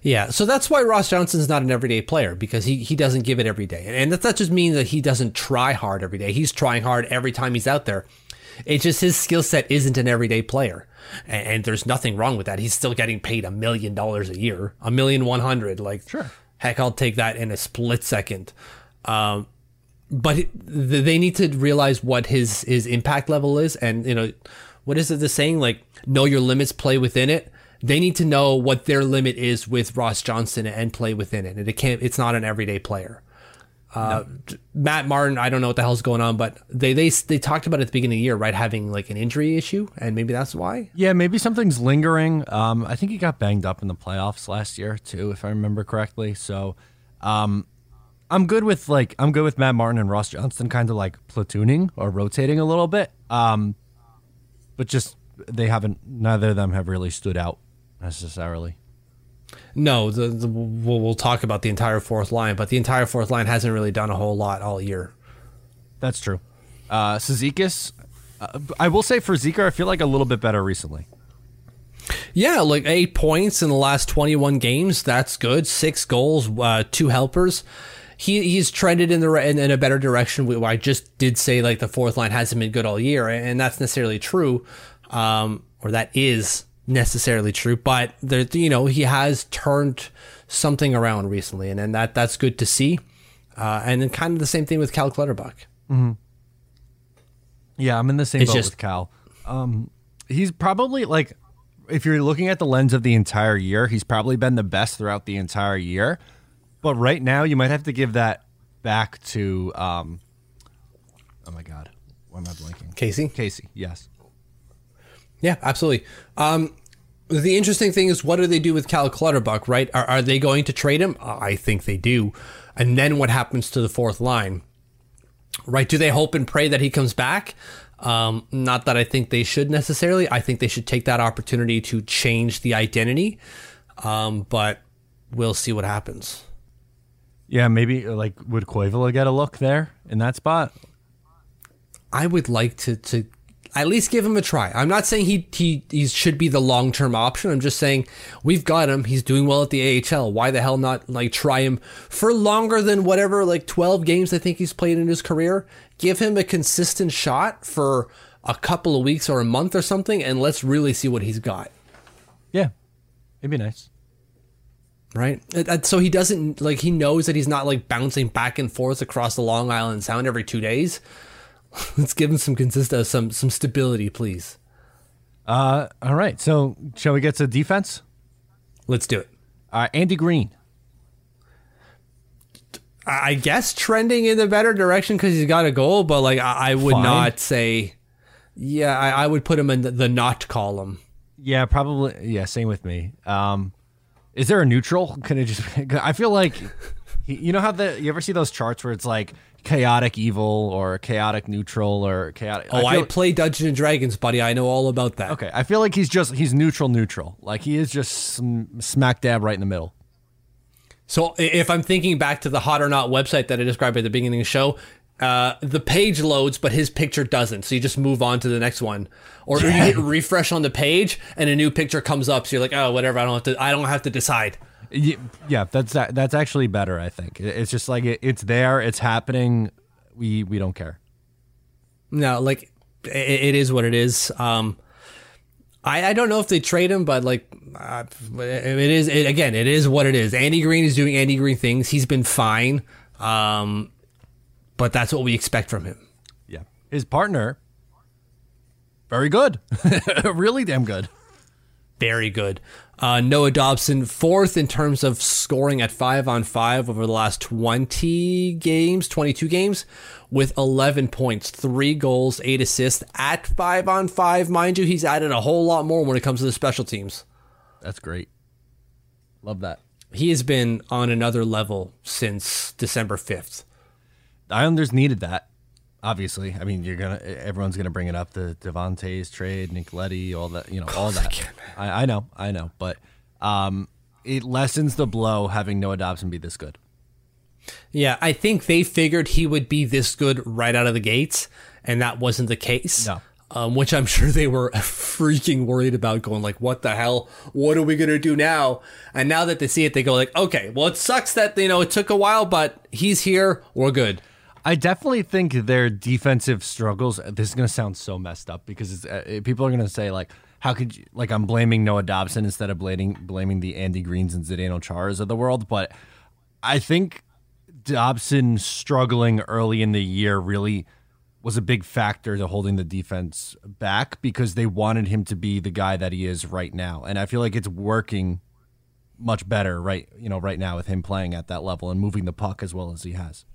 Yeah, so that's why Ross Johnston's not an everyday player because he, he doesn't give it every day. And that, just means that he doesn't try hard every day. He's trying hard every time he's out there. It's just his skill set isn't an everyday player. And, and there's nothing wrong with that. He's still getting paid a million dollars a year, a million one hundred. Like, Sure. heck, I'll take that in a split second. Um, but they need to realize what his his impact level is. And you know what is it the saying like know your limits play within it? They need to know what their limit is with Ross Johnston and play within it. And it can't it's not an everyday player. Uh, Matt Martin I don't know what the hell's going on but they they they talked about at the beginning of the year right having like an injury issue and maybe that's why? Yeah, maybe something's lingering. Um, I think he got banged up in the playoffs last year too, if I remember correctly. So, um, I'm good with like I'm good with Matt Martin and Ross Johnston kind of like platooning or rotating a little bit. Um, but just they haven't. Neither of them have really stood out necessarily. no the, the we'll, we'll talk about the entire fourth line but the entire fourth line hasn't really done a whole lot all year That's true. Uh, Cizikas, uh, I will say for Zika, I feel like a little bit better recently. Yeah, like eight points in the last 21 games. That's good. Six goals, uh, two helpers. He he's trended in the in, in a better direction. We- I just did say like the fourth line hasn't been good all year, and that's necessarily true, um, or that is necessarily true. But there, you know, he has turned something around recently, and, and that that's good to see. Uh, and then kind of the same thing with Cal Clutterbuck. Yeah, I'm in the same It's boat just- with Cal. Um, he's probably like, if you're looking at the lens of the entire year, he's probably been the best throughout the entire year. But right now, you might have to give that back to, um, oh my God, why am I blanking? Casey? Casey, yes. Yeah, absolutely. Um, the interesting thing is, what do they do with Cal Clutterbuck, right? Are, are they going to trade him? I think they do. And then what happens to the fourth line? Right? Do they hope and pray that he comes back? Um, not that I think they should necessarily. I think they should take that opportunity to change the identity. Um, but we'll see what happens. Yeah, maybe like would Koivula get a look there in that spot? I would like to to at least give him a try. I'm not saying he he, he should be the long term option. I'm just saying we've got him. He's doing well at the AHL. Why the hell not like try him for longer than whatever like 12 games I think he's played in his career? Give him a consistent shot for a couple of weeks or a month or something, and let's really see what he's got. Yeah, it'd be nice. Right, And- and so he doesn't like he knows that he's not like bouncing back and forth across the Long Island Sound every two days. [laughs] Let's give him some consist uh, some some stability, please. Uh, all right, so shall we get to defense? Let's do it. Uh, Andy Green. I guess trending in the better direction because he's got a goal, but like I, I would Fine. not say. Yeah, I, I would put him in the, the not column. Yeah, probably. Yeah, same with me. Um, is there a neutral? Can it just? [laughs] I feel like, you know how the you ever see those charts where it's like chaotic evil or chaotic neutral or chaotic. Oh, I, feel- play Dungeons and Dragons, buddy. I know all about that. Okay, I feel like he's just he's neutral, neutral. Like he is just sm- smack dab right in the middle. So if I'm thinking back to the hot or not website that I described at the beginning of the show, uh, the page loads, but his picture doesn't. So you just move on to the next one, or you hit refresh on the page and a new picture comes up. So you're like, oh, whatever. I don't have to. I don't have to decide. Ye- Yeah, that's that's actually better. I think it's just like it, it's there, it's happening. We we don't care. No, like i it is what it is. Um, I, I don't know if they trade him, but like uh, it is it, again. It is what it is. Andy Green is doing Andy Green things. He's been fine, um, but that's what we expect from him. Yeah, his partner, very good, [laughs] really damn good. Very good. Uh, Noah Dobson, fourth in terms of scoring at five on five over the last 20 games, 22 games, with 11 points, three goals, eight assists at five on five. Mind you, he's added a whole lot more when it comes to the special teams. That's great. Love that. He has been on another level since December 5th. Islanders needed that. Obviously, I mean, you're gonna everyone's gonna bring it up the Devon Toews trade, Nick Leddy, all that, you know, all that. I, I know, I know, but um, it lessens the blow having Noah Dobson be this good. Yeah, I think they figured he would be this good right out of the gates, and that wasn't the case. No. Um, which I'm [laughs] sure they were freaking worried about, going like, "What the hell? What are we gonna do now?" And now that they see it, they go like, "Okay, well, it sucks that you know it took a while, but he's here. We're good." I definitely think their defensive struggles. This is going to sound so messed up because uh, people are going to say like, "How could you?" Like I'm blaming Noah Dobson instead of blaming blaming the Andy Greens and Zdeno Charas of the world. But I think Dobson struggling early in the year really was a big factor to holding the defense back because they wanted him to be the guy that he is right now, and I feel like it's working much better right you know right now with him playing at that level and moving the puck as well as he has.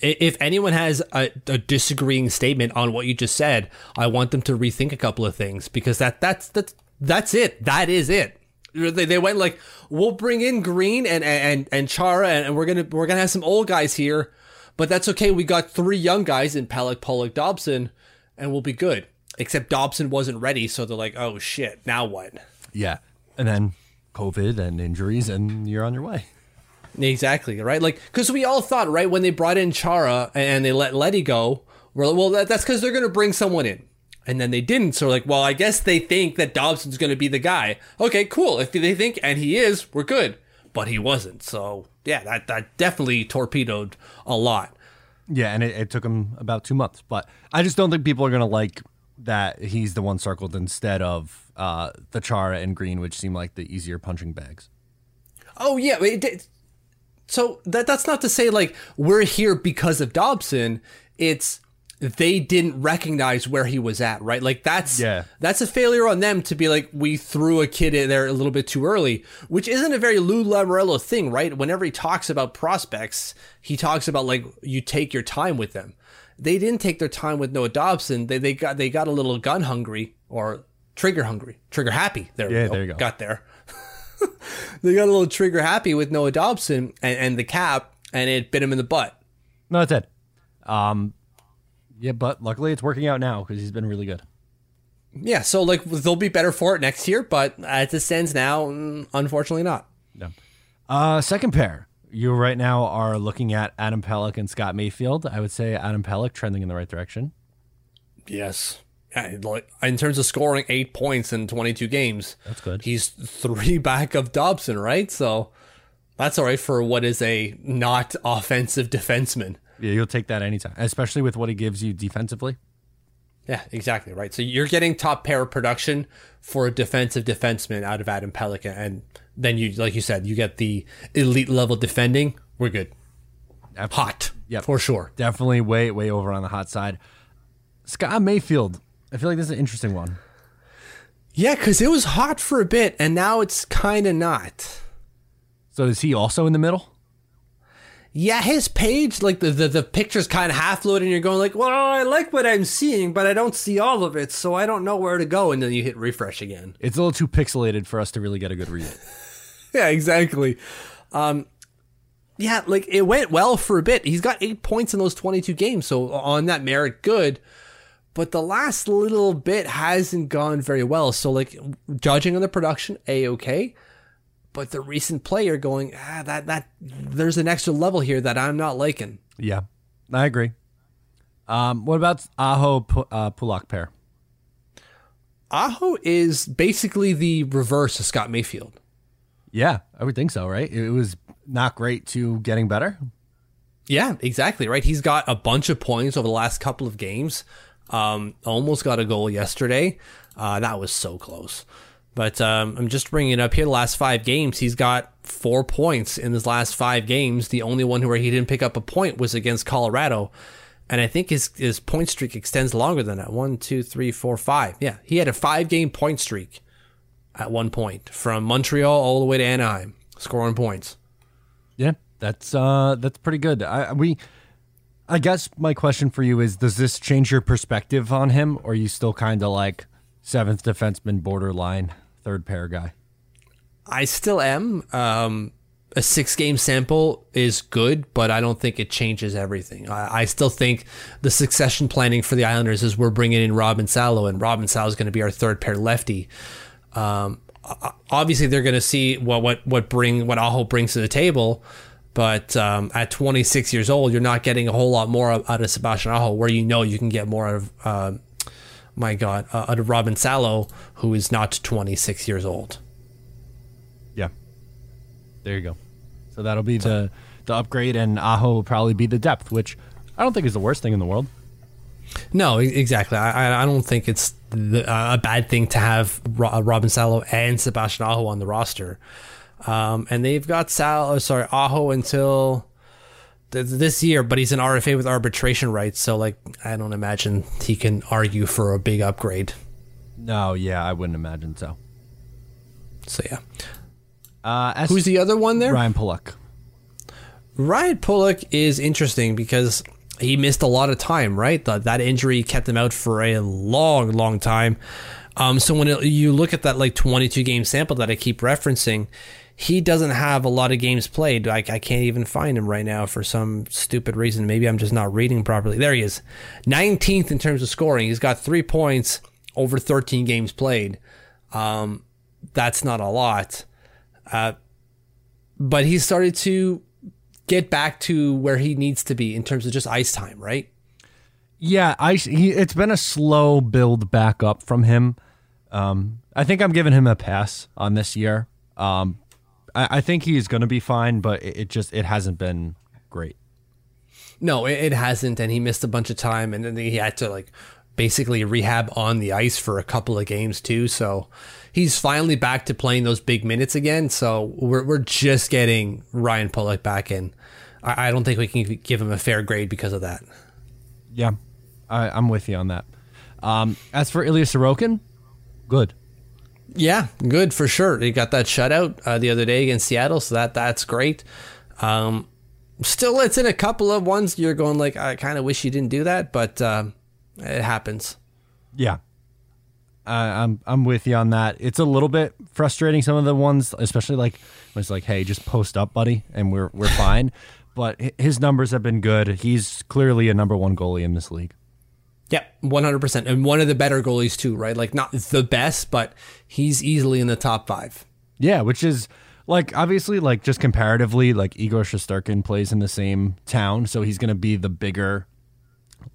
If anyone has a, a disagreeing statement on what you just said, I want them to rethink a couple of things because that that's that's that's it. That is it. They, they went like, we'll bring in Green and and and Chara, and, and we're gonna we're gonna have some old guys here, but that's okay. We got three young guys in Pelech, Pulock, Dobson, and we'll be good. Except Dobson wasn't ready, so they're like, oh shit, now what? Yeah. And then COVID and injuries, and you're on your way. Exactly, right? Like, because we all thought, right, when they brought in Chara and they let Leddy go, we're like, well, that, that's because they're going to bring someone in. And then they didn't. So, like, well, I guess they think that Dobson's going to be the guy. Okay, cool. If they think, and he is, we're good. But he wasn't. So, yeah, that, that definitely torpedoed a lot. Yeah, and it, it took him about two months. But I just don't think people are going to like that he's the one circled instead of uh, the Chara and Green, which seem like the easier punching bags. Oh, yeah. It, it, So that that's not to say like we're here because of Dobson. It's they didn't recognize where he was at, right? Like that's Yeah. that's a failure on them to be like we threw a kid in there a little bit too early, which isn't a very Lou Lamoriello thing, right? Whenever he talks about prospects, he talks about like you take your time with them. They didn't take their time with Noah Dobson. They they got they got a little gun hungry or trigger hungry, trigger happy. There, Yeah, we go. there you go. Got there. [laughs] they got a little trigger happy with Noah Dobson and, and the cap, and it bit him in the butt. No, that's it. Um, yeah, but luckily it's working out now because he's been really good. Yeah, so like they'll be better for it next year, but as it stands now, mm, unfortunately not. No. Uh, second pair. You right now are looking at Adam Pelech and Scott Mayfield. I would say Adam Pelech trending in the right direction. Yes. Yeah, like, in terms of scoring eight points in 22 games, That's good. he's three [laughs] back of Dobson, right? So that's all right for what is a not offensive defenseman. Yeah, you'll take that anytime, especially with what he gives you defensively. Yeah, exactly right. So you're getting top pair production for a defensive defenseman out of Adam Pelech, and then you, like you said, you get the elite level defending. We're good. Hot, Yep. for sure. Definitely way, way over on the hot side. Scott Mayfield. I feel like this is an interesting one. Yeah, because it was hot for a bit, and now it's kind of not. So is he also in the middle? Yeah, his page, like the the, the picture's kind of half loaded, and you're going like, "Well, I like what I'm seeing, but I don't see all of it, so I don't know where to go." And then you hit refresh again. It's a little too pixelated for us to really get a good read. [laughs] Yeah, exactly. Um, yeah, like it went well for a bit. He's got eight points in those 22 games, so on that merit, good. But the last little bit hasn't gone very well. So, like, judging on the production, a okay. But the recent player going, ah, that that there's an extra level here that I'm not liking. yeah, I agree. Um, what about Aho uh, Pulock pair? Aho is basically the reverse of Scott Mayfield. Yeah, I would think so, right? It was not great to getting better. Yeah, exactly. Right. He's got a bunch of points over the last couple of games. Um, almost got a goal yesterday. Uh, that was so close. But um, I'm just bringing it up here. The last five games, he's got four points in his last five games. The only one where he didn't pick up a point was against Colorado. And I think his, his point streak extends longer than that. One, two, three, four, five. Yeah, he had a five game point streak at one point from Montreal all the way to Anaheim, scoring points. Yeah, that's uh, that's pretty good. I we, I guess my question for you is: Does this change your perspective on him, or are you still kind of like seventh defenseman, borderline third pair guy? I still am. Um, a six game sample is good, but I don't think it changes everything. I, I still think the succession planning for the Islanders is we're bringing in Robin Salo, and Robin Salo is going to be our third pair lefty. Um, obviously, they're going to see what what what bring what Aho brings to the table. But um, at 26 years old, you're not getting a whole lot more out of Sebastian Aho, where you know you can get more out of, uh, my God, uh, out of Robin Salo, who is not 26 years old. Yeah, there you go. So that'll be the the upgrade, and Aho will probably be the depth, which I don't think is the worst thing in the world. No, exactly. I, I- I don't think it's the, uh, a bad thing to have Robin Salo and Sebastian Aho on the roster. Um, and they've got Sal, uh, sorry, Aho until th- this year, but he's an RFA with arbitration rights. So, like, I don't imagine he can argue for a big upgrade. No, yeah, I wouldn't imagine so. So, yeah. Uh, Who's the other one there? Ryan Pulock. Ryan Pulock is interesting because he missed a lot of time, right? That that injury kept him out for a long, long time. Um, so when it, you look at that like 22 game sample that I keep referencing, he doesn't have a lot of games played. Like I can't even find him right now for some stupid reason. Maybe I'm just not reading properly. There he is, 19th in terms of scoring. He's got three points over 13 games played. Um, that's not a lot. Uh, but he started to get back to where he needs to be in terms of just ice time, right? Yeah, I he, it's been a slow build back up from him. Um, I think I'm giving him a pass on this year. Um, I, I think he's going to be fine, but it, it just it hasn't been great. No, it, it hasn't, and he missed a bunch of time, and then he had to like basically rehab on the ice for a couple of games too. So he's finally back to playing those big minutes again. So we're we're just getting Ryan Pulock back in. I, I don't think we can give him a fair grade because of that. Yeah, I, I'm with you on that. Um, as for Ilya Sorokin, good. Yeah, good for sure. He got that shutout uh, the other day against Seattle, so that that's great. Um, still, it's in a couple of ones you're going like, I kind of wish you didn't do that, but uh, it happens. Yeah, I I'm I'm with you on that. It's a little bit frustrating some of the ones, especially like it's like, hey, just post up, buddy, and we're we're fine. [laughs] but his numbers have been good. He's clearly a number one goalie in this league. Hundred percent, and one of the better goalies too, right? Like not the best, but he's easily in the top five. Yeah, which is like obviously like just comparatively, like Igor Shesterkin plays in the same town, so he's going to be the bigger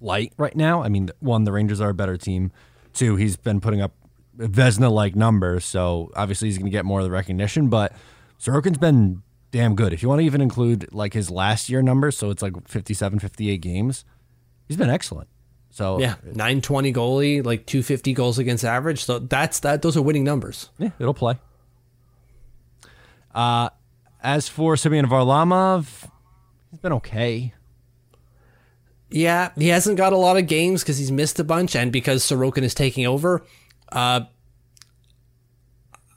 light right now. I mean, one, the Rangers are a better team. Two, he's been putting up Vezina like numbers, so obviously he's going to get more of the recognition. But Sorokin's been damn good. If you want to even include like his last year numbers, so it's like 57, 58 games, he's been excellent. So Yeah, nine twenty goalie, like two fifty goals against average. So that's that. Those are winning numbers. Yeah, it'll play. Uh, as for Semyon Varlamov, he's been okay. Yeah, he hasn't got a lot of games because he's missed a bunch, and because Sorokin is taking over. Uh,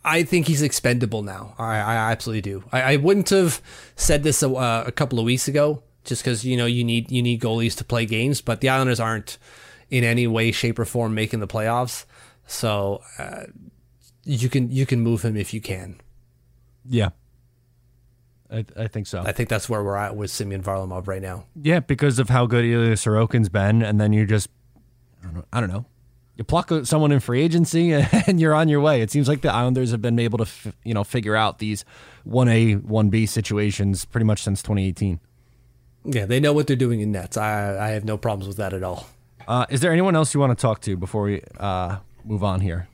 I think he's expendable now. I, I absolutely do. I, I wouldn't have said this a, uh, a couple of weeks ago, just because you know you need you need goalies to play games, but the Islanders aren't in any way, shape, or form making the playoffs. So uh, you can you can move him if you can. Yeah, I, I think so. I think that's where we're at with Semyon Varlamov right now. yeah, because of how good Ilya Sorokin's been, and then you just, I don't know, I don't know. you pluck someone in free agency, [laughs] and you're on your way. It seems like the Islanders have been able to, f- you know, figure out these one A, one B situations pretty much since 2018. Yeah, they know what they're doing in nets. I I have no problems with that at all. Uh, is there anyone else you want to talk to before we uh, move on here?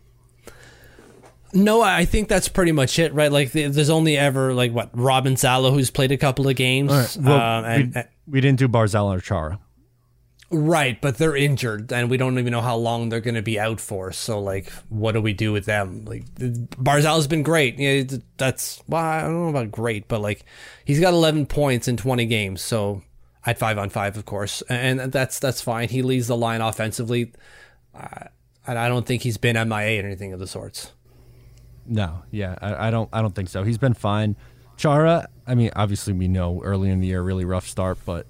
No, I think that's pretty much it, right? Like, there's only ever like what Robin Salo who's played a couple of games, Well, um, and, we, we didn't do Barzal or Chara. Right, but they're injured, and we don't even know how long they're going to be out for. So, like, what do we do with them? Like, Barzal's been great. Yeah, that's well, I don't know about great, but like, he's got 11 points in 20 games, so at five on five, of course, and that's that's fine. He leads the line offensively, and I don't think he's been MIA or anything of the sorts. No, yeah, I, I don't. I don't think so. He's been fine. Chara, I mean, obviously we know early in the year, really rough start, but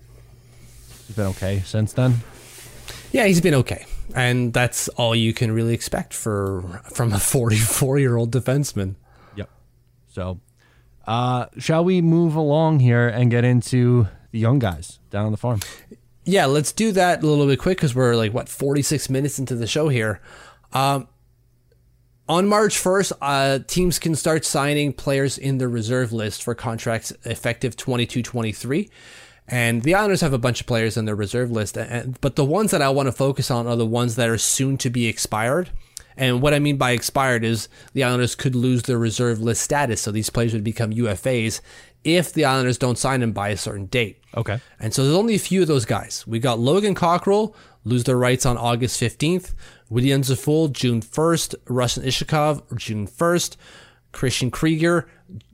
he's been okay since then. Yeah, he's been okay, and that's all you can really expect for from a [laughs] 44 year old defenseman. Yep. So, uh, shall we move along here and get into the young guys down on the farm? Yeah, let's do that a little bit quick because we're like what 46 minutes into the show here. Um, on March 1st, uh, teams can start signing players in the reserve list for contracts effective 22 23. And the Islanders have a bunch of players in their reserve list, and, but the ones that I want to focus on are the ones that are soon to be expired. And what I mean by expired is the Islanders could lose their reserve list status, so these players would become UFAs if the Islanders don't sign them by a certain date. Okay. And so there's only a few of those guys. We got Logan Cockerill lose their rights on August 15th, William Zaful June 1st, Ruslan Iskhakov June 1st, Christian Krygier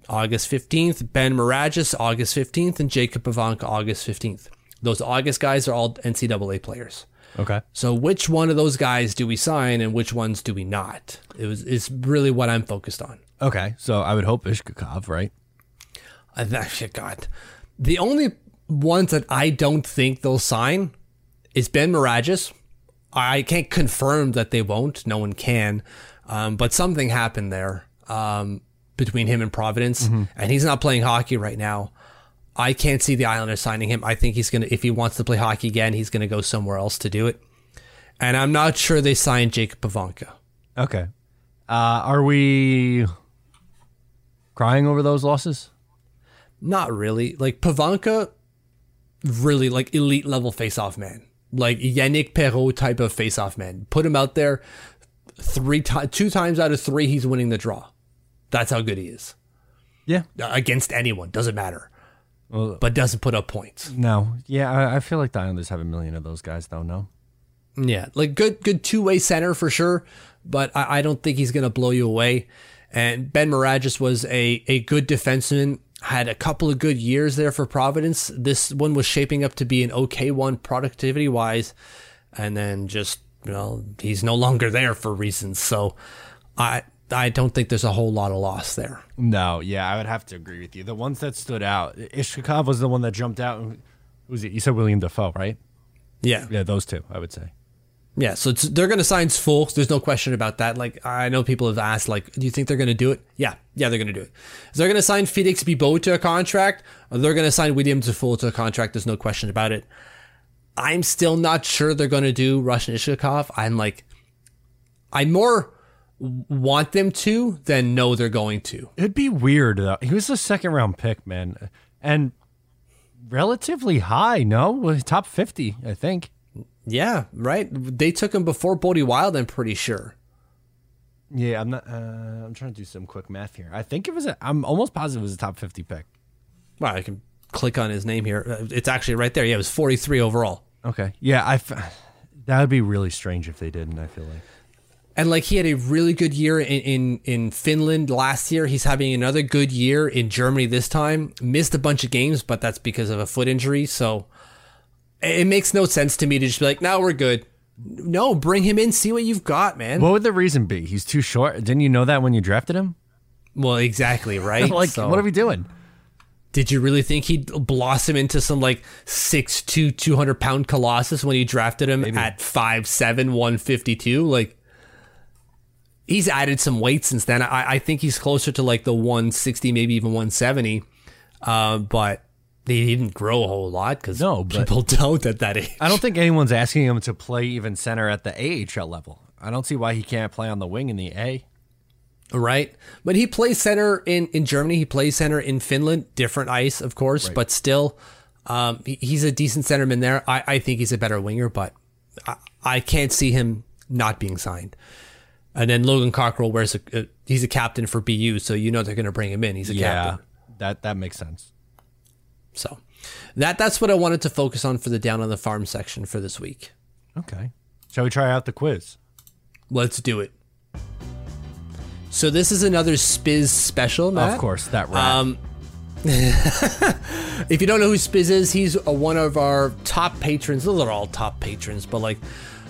August 15th, Ben Mirageas August 15th, and Jacob Ivanka August 15th. Those August guys are all NCAA players. Okay. So which one of those guys do we sign and which ones do we not? It was is really what I'm focused on. Okay. So I would hope Iskhakov, right? That- [laughs] God, the only ones that I don't think they'll sign is Ben Mirageas. I can't confirm that they won't. No one can. Um, but something happened there um, between him and Providence, and he's not playing hockey right now. I can't see the Islanders signing him. I think he's gonna, if he wants to play hockey again, he's gonna go somewhere else to do it. And I'm not sure they signed Jacob Pivonka. Okay. Uh, are we crying over those losses? Not really. Like Pivonka, really like elite level face-off man, like Yanic Perreault type of face-off man. Put him out there, three times, two times out of three, he's winning the draw. That's how good he is Yeah. Uh, against anyone. Doesn't matter, Well, but doesn't put up points. no. Yeah, I, I feel like the Islanders have a million of those guys, though. No. Yeah, like good good two way center for sure, but I, I don't think he's gonna blow you away. And Ben Mirageas was a a good defenseman. Had a couple of good years there for Providence. This one was shaping up to be an okay one productivity wise, and then just well, he's no longer there for reasons. So I I don't think there's a whole lot of loss there. No, yeah, I would have to agree with you. The ones that stood out, Iskhakov was the one that jumped out. Who was it? You said William Dufour, right? Yeah, Yeah, those two, I would say. Yeah, so it's, they're going to sign full. There's no question about that. Like I know people have asked, like, do you think they're going to do it? Yeah, yeah, they're going to do it. Is they're going to sign Felix Bibeau to a contract, or they're going to sign William Dufour to a contract. There's no question about it. I'm still not sure they're going to do Ruslan Iskhakov. I'm like, I'm more want them to than know they're going to. It'd be weird though. He was a second round pick, man, and relatively high. No, top fifty, I think. Yeah, right. They took him before Bode Wilde. I'm pretty sure. Yeah, I'm not. Uh, I'm trying to do some quick math here. I think it was. A, I'm almost positive it was a top fifty pick. Well, I can click on his name here. Uh, It's actually right there. Yeah, it was 43 overall. Okay. Yeah, I. f- [sighs] That would be really strange if they didn't. I feel like. And like he had a really good year in, in, in Finland last year. He's having another good year in Germany this time. Missed a bunch of games, but that's because of a foot injury. So it makes no sense to me to just be like, now we're good. No, bring him in, see what you've got, man. What would the reason be? He's too short. Didn't you know that when you drafted him? Well, exactly, right? [laughs] like, So- what are we doing? Did you really think he'd blossom into some like 6'2", 200 pound colossus when you drafted him at 5'7", 152? Like, he's added some weight since then. I, I think he's closer to like the 160, maybe even 170. Uh, but he didn't grow a whole lot because No, people [laughs] don't at that age. I don't think anyone's asking him to play even center at the AHL level. I don't see why he can't play on the wing in the A. Right. But he plays center in, in Germany. He plays center in Finland. Different ice, of course, but still, um, he- he's a decent centerman there. I, I think he's a better winger, but I, I can't see him not being signed. And then Logan Cockerill wears a, a he's a captain for BU, so you know they're going to bring him in. He's a captain. that that makes sense. So that that's what I wanted to focus on for the down on the farm section for this week. Okay. Shall we try out the quiz? Let's do it. So this is another Spiz special, Matt. Of course, that rat. Um, [laughs] if you don't know who Spiz is, he's uh one of our top patrons. Those are all top patrons, but like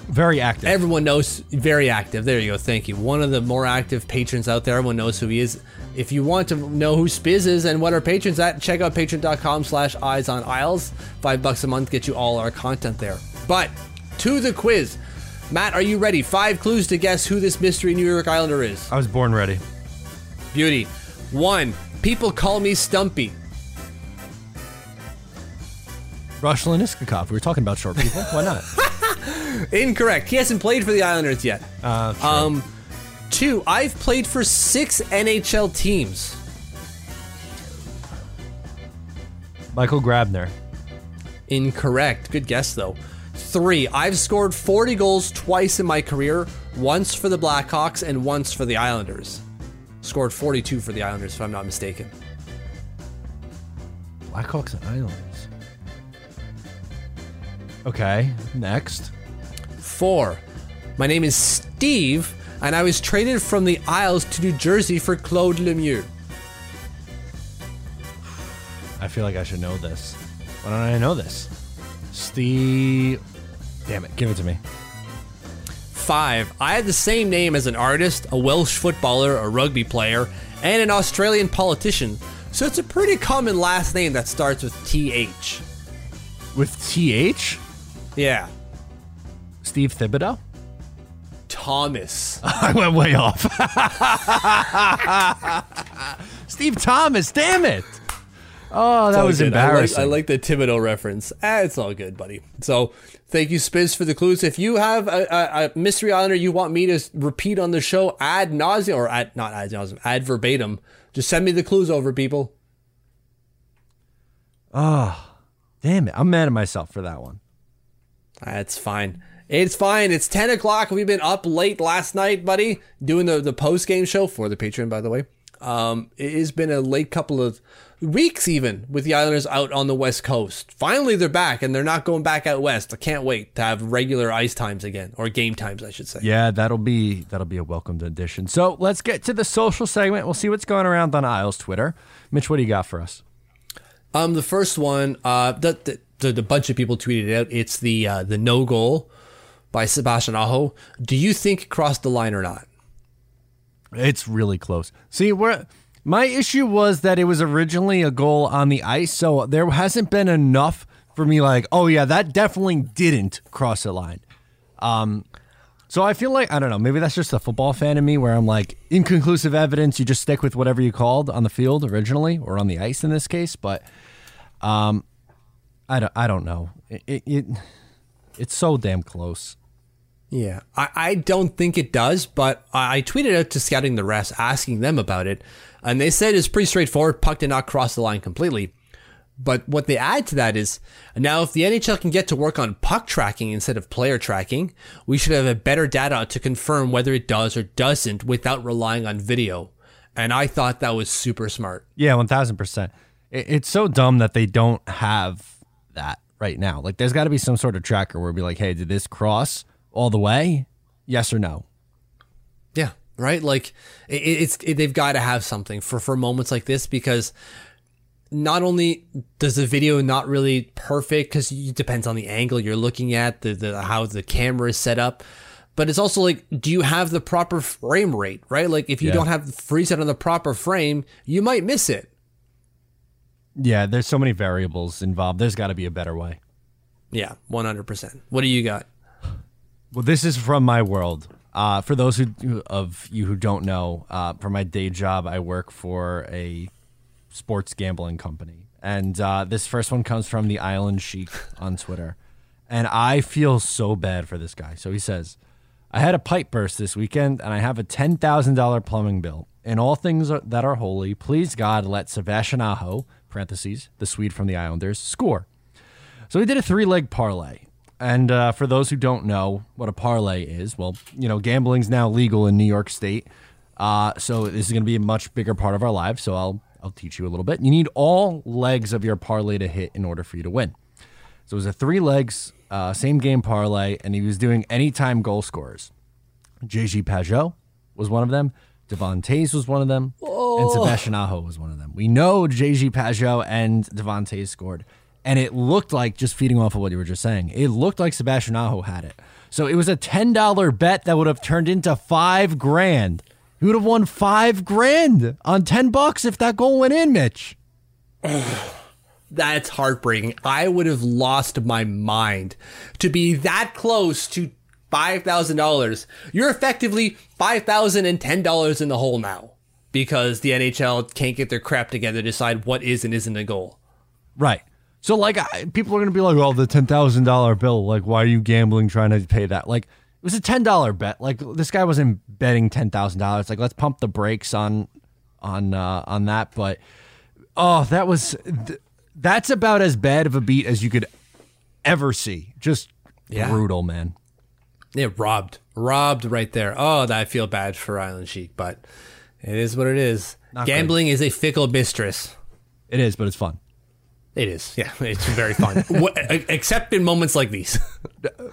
Very active. everyone knows, very active. There you go. Thank you. One of the more active patrons out there. Everyone knows who he is. If you want to know who Spiz is and what our patrons at, check out patreon.com slash eyes on aisles. Five bucks a month gets you all our content there. But to the quiz. Matt, are you ready? Five clues to guess who this mystery New York Islander is. I was born ready. Beauty. One, people call me Stumpy. Ruslan Iskhakov. We were talking about short people. Why not? [laughs] Incorrect. He hasn't played for the Islanders yet. Uh, true. Um, two, I've played for six NHL teams. Michael Grabner. Incorrect. Good guess, though. Three, I've scored 40 goals twice in my career, once for the Blackhawks and once for the Islanders. Scored 42 for the Islanders, if I'm not mistaken. Blackhawks and Islanders. Okay. Next. Four, my name is Steve, and I was traded from the Isles to New Jersey for Claude Lemieux. I feel like I should know this. Why don't I know this? Steve. Damn it. Give it to me. Five, I had the same name as an artist, a Welsh footballer, a rugby player, and an Australian politician. So it's a pretty common last name that starts with TH. With TH? Yeah. Steve Thibodeau? Thomas. [laughs] I went way off. [laughs] Steve Thomas, damn it. Oh, that was good. embarrassing. I like, I like the Thibodeau reference. Ah, it's all good, buddy. So thank you, Spiz, for the clues. If you have a, a, a mystery islander you want me to repeat on the show ad nauseum, or ad, not ad nauseum, ad verbatim, just send me the clues over, people. Oh damn it. I'm mad at myself for that one. That's fine. It's fine. It's 10 o'clock. We've been up late last night, buddy, doing the, the post game show for the Patreon, by the way. Um, it has been a late couple of weeks, even with the Islanders out on the West Coast. Finally, they're back, and they're not going back out west. I can't wait to have regular ice times again, or game times, I should say. Yeah, that'll be that'll be a welcomed addition. So let's get to the social segment. We'll see what's going around on Isles Twitter. Mitch, what do you got for us? Um, the first one, uh, the the, the, the bunch of people tweeted out. It's the uh, the no goal by Sebastian Aho. Do you think it crossed the line or not? It's really close. See, where my issue was that it was originally a goal on the ice, so there hasn't been enough for me like, oh yeah, that definitely didn't cross the line. Um so I feel like I don't know, maybe that's just a football fan in me where I'm like inconclusive evidence, you just stick with whatever you called on the field originally or on the ice in this case, but um I don't I don't know. It, it, it it's so damn close. Yeah, I, I don't think it does, but I tweeted out to Scouting the Rest asking them about it, and they said it's pretty straightforward. Puck did not cross the line completely. But what they add to that is now if the NHL can get to work on puck tracking instead of player tracking, we should have a better data to confirm whether it does or doesn't without relying on video. And I thought that was super smart. Yeah, one thousand percent. It's so dumb that they don't have that right now. Like, there's got to be some sort of tracker where it'd be like, "Hey, did this cross all the way? Yes or no?" Yeah, right. Like, it, it's it, they've got to have something for for moments like this because not only does the video not really perfect because it depends on the angle you're looking at, the, the how the camera is set up, but it's also like, do you have the proper frame rate, right? Like if you Yeah. don't have the freeze set on the proper frame, you might miss it. Yeah, there's so many variables involved. There's got to be a better way. Yeah, one hundred percent. What do you got? Well, this is from my world. Uh, for those who of you who don't know, uh, for my day job, I work for a sports gambling company, and uh, this first one comes from the Island Chic on Twitter, and I feel so bad for this guy. So he says, "I had a pipe burst this weekend, and I have a ten thousand dollar plumbing bill. In all things that are holy, please God, let Sebastian Aho (parentheses the Swede from the Islanders) score." So he did a three leg parlay. And uh, for those who don't know what a parlay is, well, you know, gambling's now legal in New York State. Uh, so this is going to be a much bigger part of our lives. So I'll I'll teach you a little bit. You need all legs of your parlay to hit in order for you to win. So it was a three legs, uh, same game parlay, and he was doing anytime goal scorers. JG Pageau was one of them. Devon Toews was one of them. And Sebastian Aho was one of them. We know JG Pageau and Devon Toews scored. And it looked like, just feeding off of what you were just saying, it looked like Sebastian Aho had it. So it was a $10 bet that would have turned into five grand. He would have won five grand on 10 bucks if that goal went in, Mitch. [sighs] That's heartbreaking. I would have lost my mind to be that close to five thousand dollars. You're effectively five thousand and ten dollars in the hole now because the NHL can't get their crap together to decide what is and isn't a goal. Right. So like I, people are gonna be like, "Well, the ten thousand dollar bill. Like, why are you gambling trying to pay that?" Like, it was a ten dollar bet. Like, this guy wasn't betting ten thousand dollars. Like, let's pump the brakes on on uh, on that. But oh, that was th- that's about as bad of a beat as you could ever see. Just Yeah. brutal, man. Yeah, robbed, robbed right there. Oh, that I feel bad for Island Chic, but it is what it is. Not Gambling is a fickle mistress. It is, but it's fun. It is. Yeah, it's very fun. [laughs] Wh- except in moments like these. [laughs]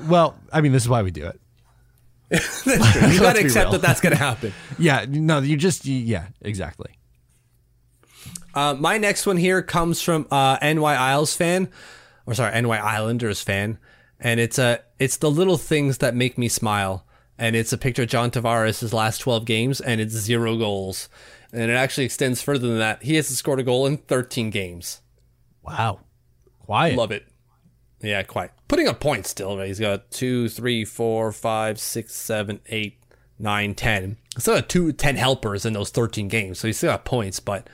Well, I mean, this is why we do it. [laughs] you got to accept that that's going to happen. Yeah, no, you just you, yeah, exactly. Uh, my next one here comes from uh, NY Isles fan, or sorry, NY Islanders fan, and it's a it's the little things that make me smile, and it's a picture of John Tavares' last twelve games, and it's zero goals, and it actually extends further than that. He hasn't scored a goal in thirteen games. Wow, quiet. Love it. Yeah, quiet. putting up points still. Right? He's got two, three, four, five, six, seven, eight, nine, ten. Still got two, ten helpers in those thirteen games, so he's still got points, but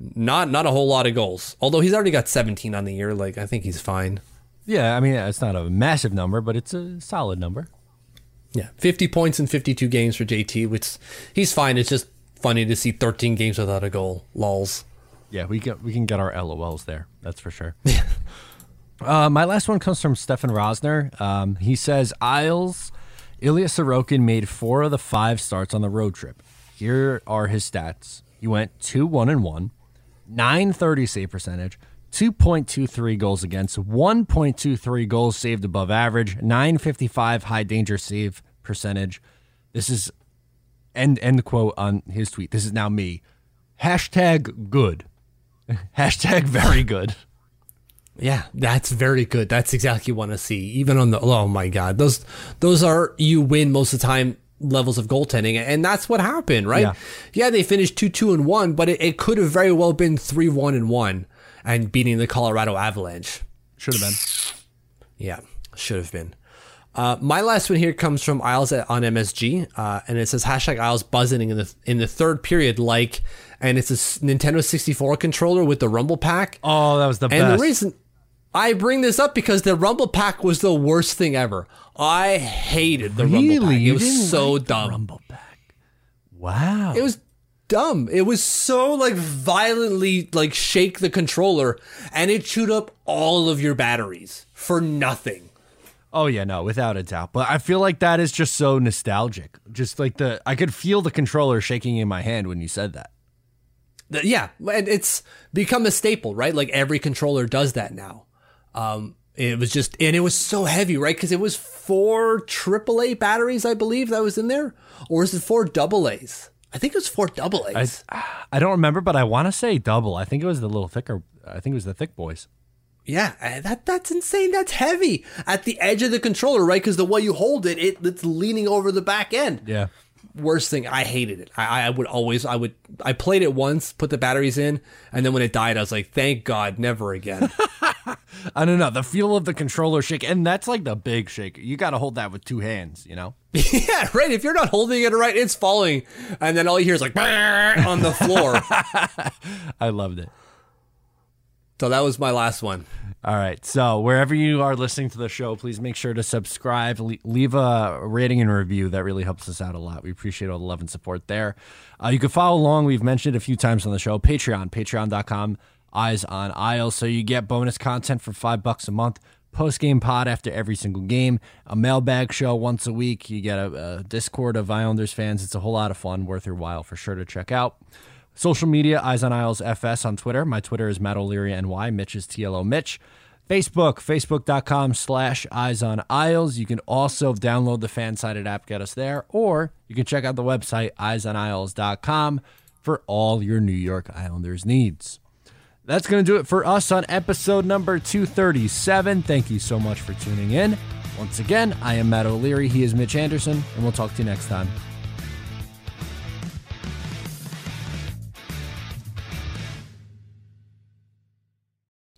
not not a whole lot of goals. Although he's already got seventeen on the year, like I think he's fine. Yeah, I mean, it's not a massive number, but it's a solid number. Yeah, fifty points in fifty-two games for JT, which he's fine. It's just funny to see thirteen games without a goal. Lols. Yeah, we can we can get our LOLs there. That's for sure. [laughs] uh, my last one comes from Stefan Rosner. Um, he says Isles, Ilya Sorokin made four of the five starts on the road trip. Here are his stats He went 2 1 and 1, 930 save percentage, 2.23 goals against, 1.23 goals saved above average, 955 high danger save percentage. This is end end quote on his tweet. This is now me. Hashtag good. [laughs] Hashtag very good. Yeah, that's very good. That's exactly what I want to see. Even on the oh my god, those those are you win most of the time levels of goaltending, and that's what happened, right? Yeah. Yeah, they finished two two and one, but it, it could have very well been three one and one and beating the Colorado Avalanche. Should have been. Yeah, should have been. Uh, my last one here comes from Isles at- on MSG, uh, and it says hashtag Isles buzzing in the in the third period, like, and it's a Nintendo 64 controller with the Rumble Pack. Oh, that was the and best. the reason I bring this up because the Rumble Pack was the worst thing ever. I hated the Rumble Pack. It was so like dumb. Rumble Pack. Wow. It was dumb. It was so like violently like shake the controller, and it chewed up all of your batteries for nothing. Oh yeah, no, without a doubt. But I feel like that is just so nostalgic. Just like the I could feel the controller shaking in my hand when you said that. Th- Yeah, and it's become a staple, right? Like every controller does that now. Um, it was just, and it was so heavy, right? Because it was four AAA batteries, I believe, that was in there, or is it four double A's? I think it was four double I A's. I don't remember, but I want to say double. I think it was the little thicker. I think it was the thick boys. Yeah, uh, that that's insane. That's heavy at the edge of the controller, right? Because the way you hold it, it it's leaning over the back end. Yeah. Worst thing, I hated it. I, I would always, I would, I played it once, put the batteries in, and then when it died, I was like, thank God, never again. [laughs] I don't know the feel of the controller shake, and that's like the big shake. You got to hold that with two hands, you know. [laughs] yeah, right. If you're not holding it right, it's falling, and then all you hear is like [laughs] on the floor. I loved it. So that was my last one. All right. So wherever you are listening to the show, please make sure to subscribe, leave a rating and review. That really helps us out a lot. We appreciate all the love and support there. Uh, you can follow along. We've mentioned a few times on the show. Patreon, patreon.com, Eyes on Isles. So you get bonus content for five bucks a month. Post game pod after every single game, a mailbag show once a week. You get a, a Discord of Islanders fans. It's a whole lot of fun, worth your while for sure to check out. Social media, Eyes on Isles FS on Twitter. My Twitter is Matt O'Leary NY. Mitch is TLO Mitch. Facebook, facebook.com slash Eyes on Isles. You can also download the FanSided app, get us there, or you can check out the website, eyesonisles.com, for all your New York Islanders needs. That's going to do it for us on episode number 237. Thank you so much for tuning in. Once again, I am Matt O'Leary. He is Mitch Anderson, and we'll talk to you next time.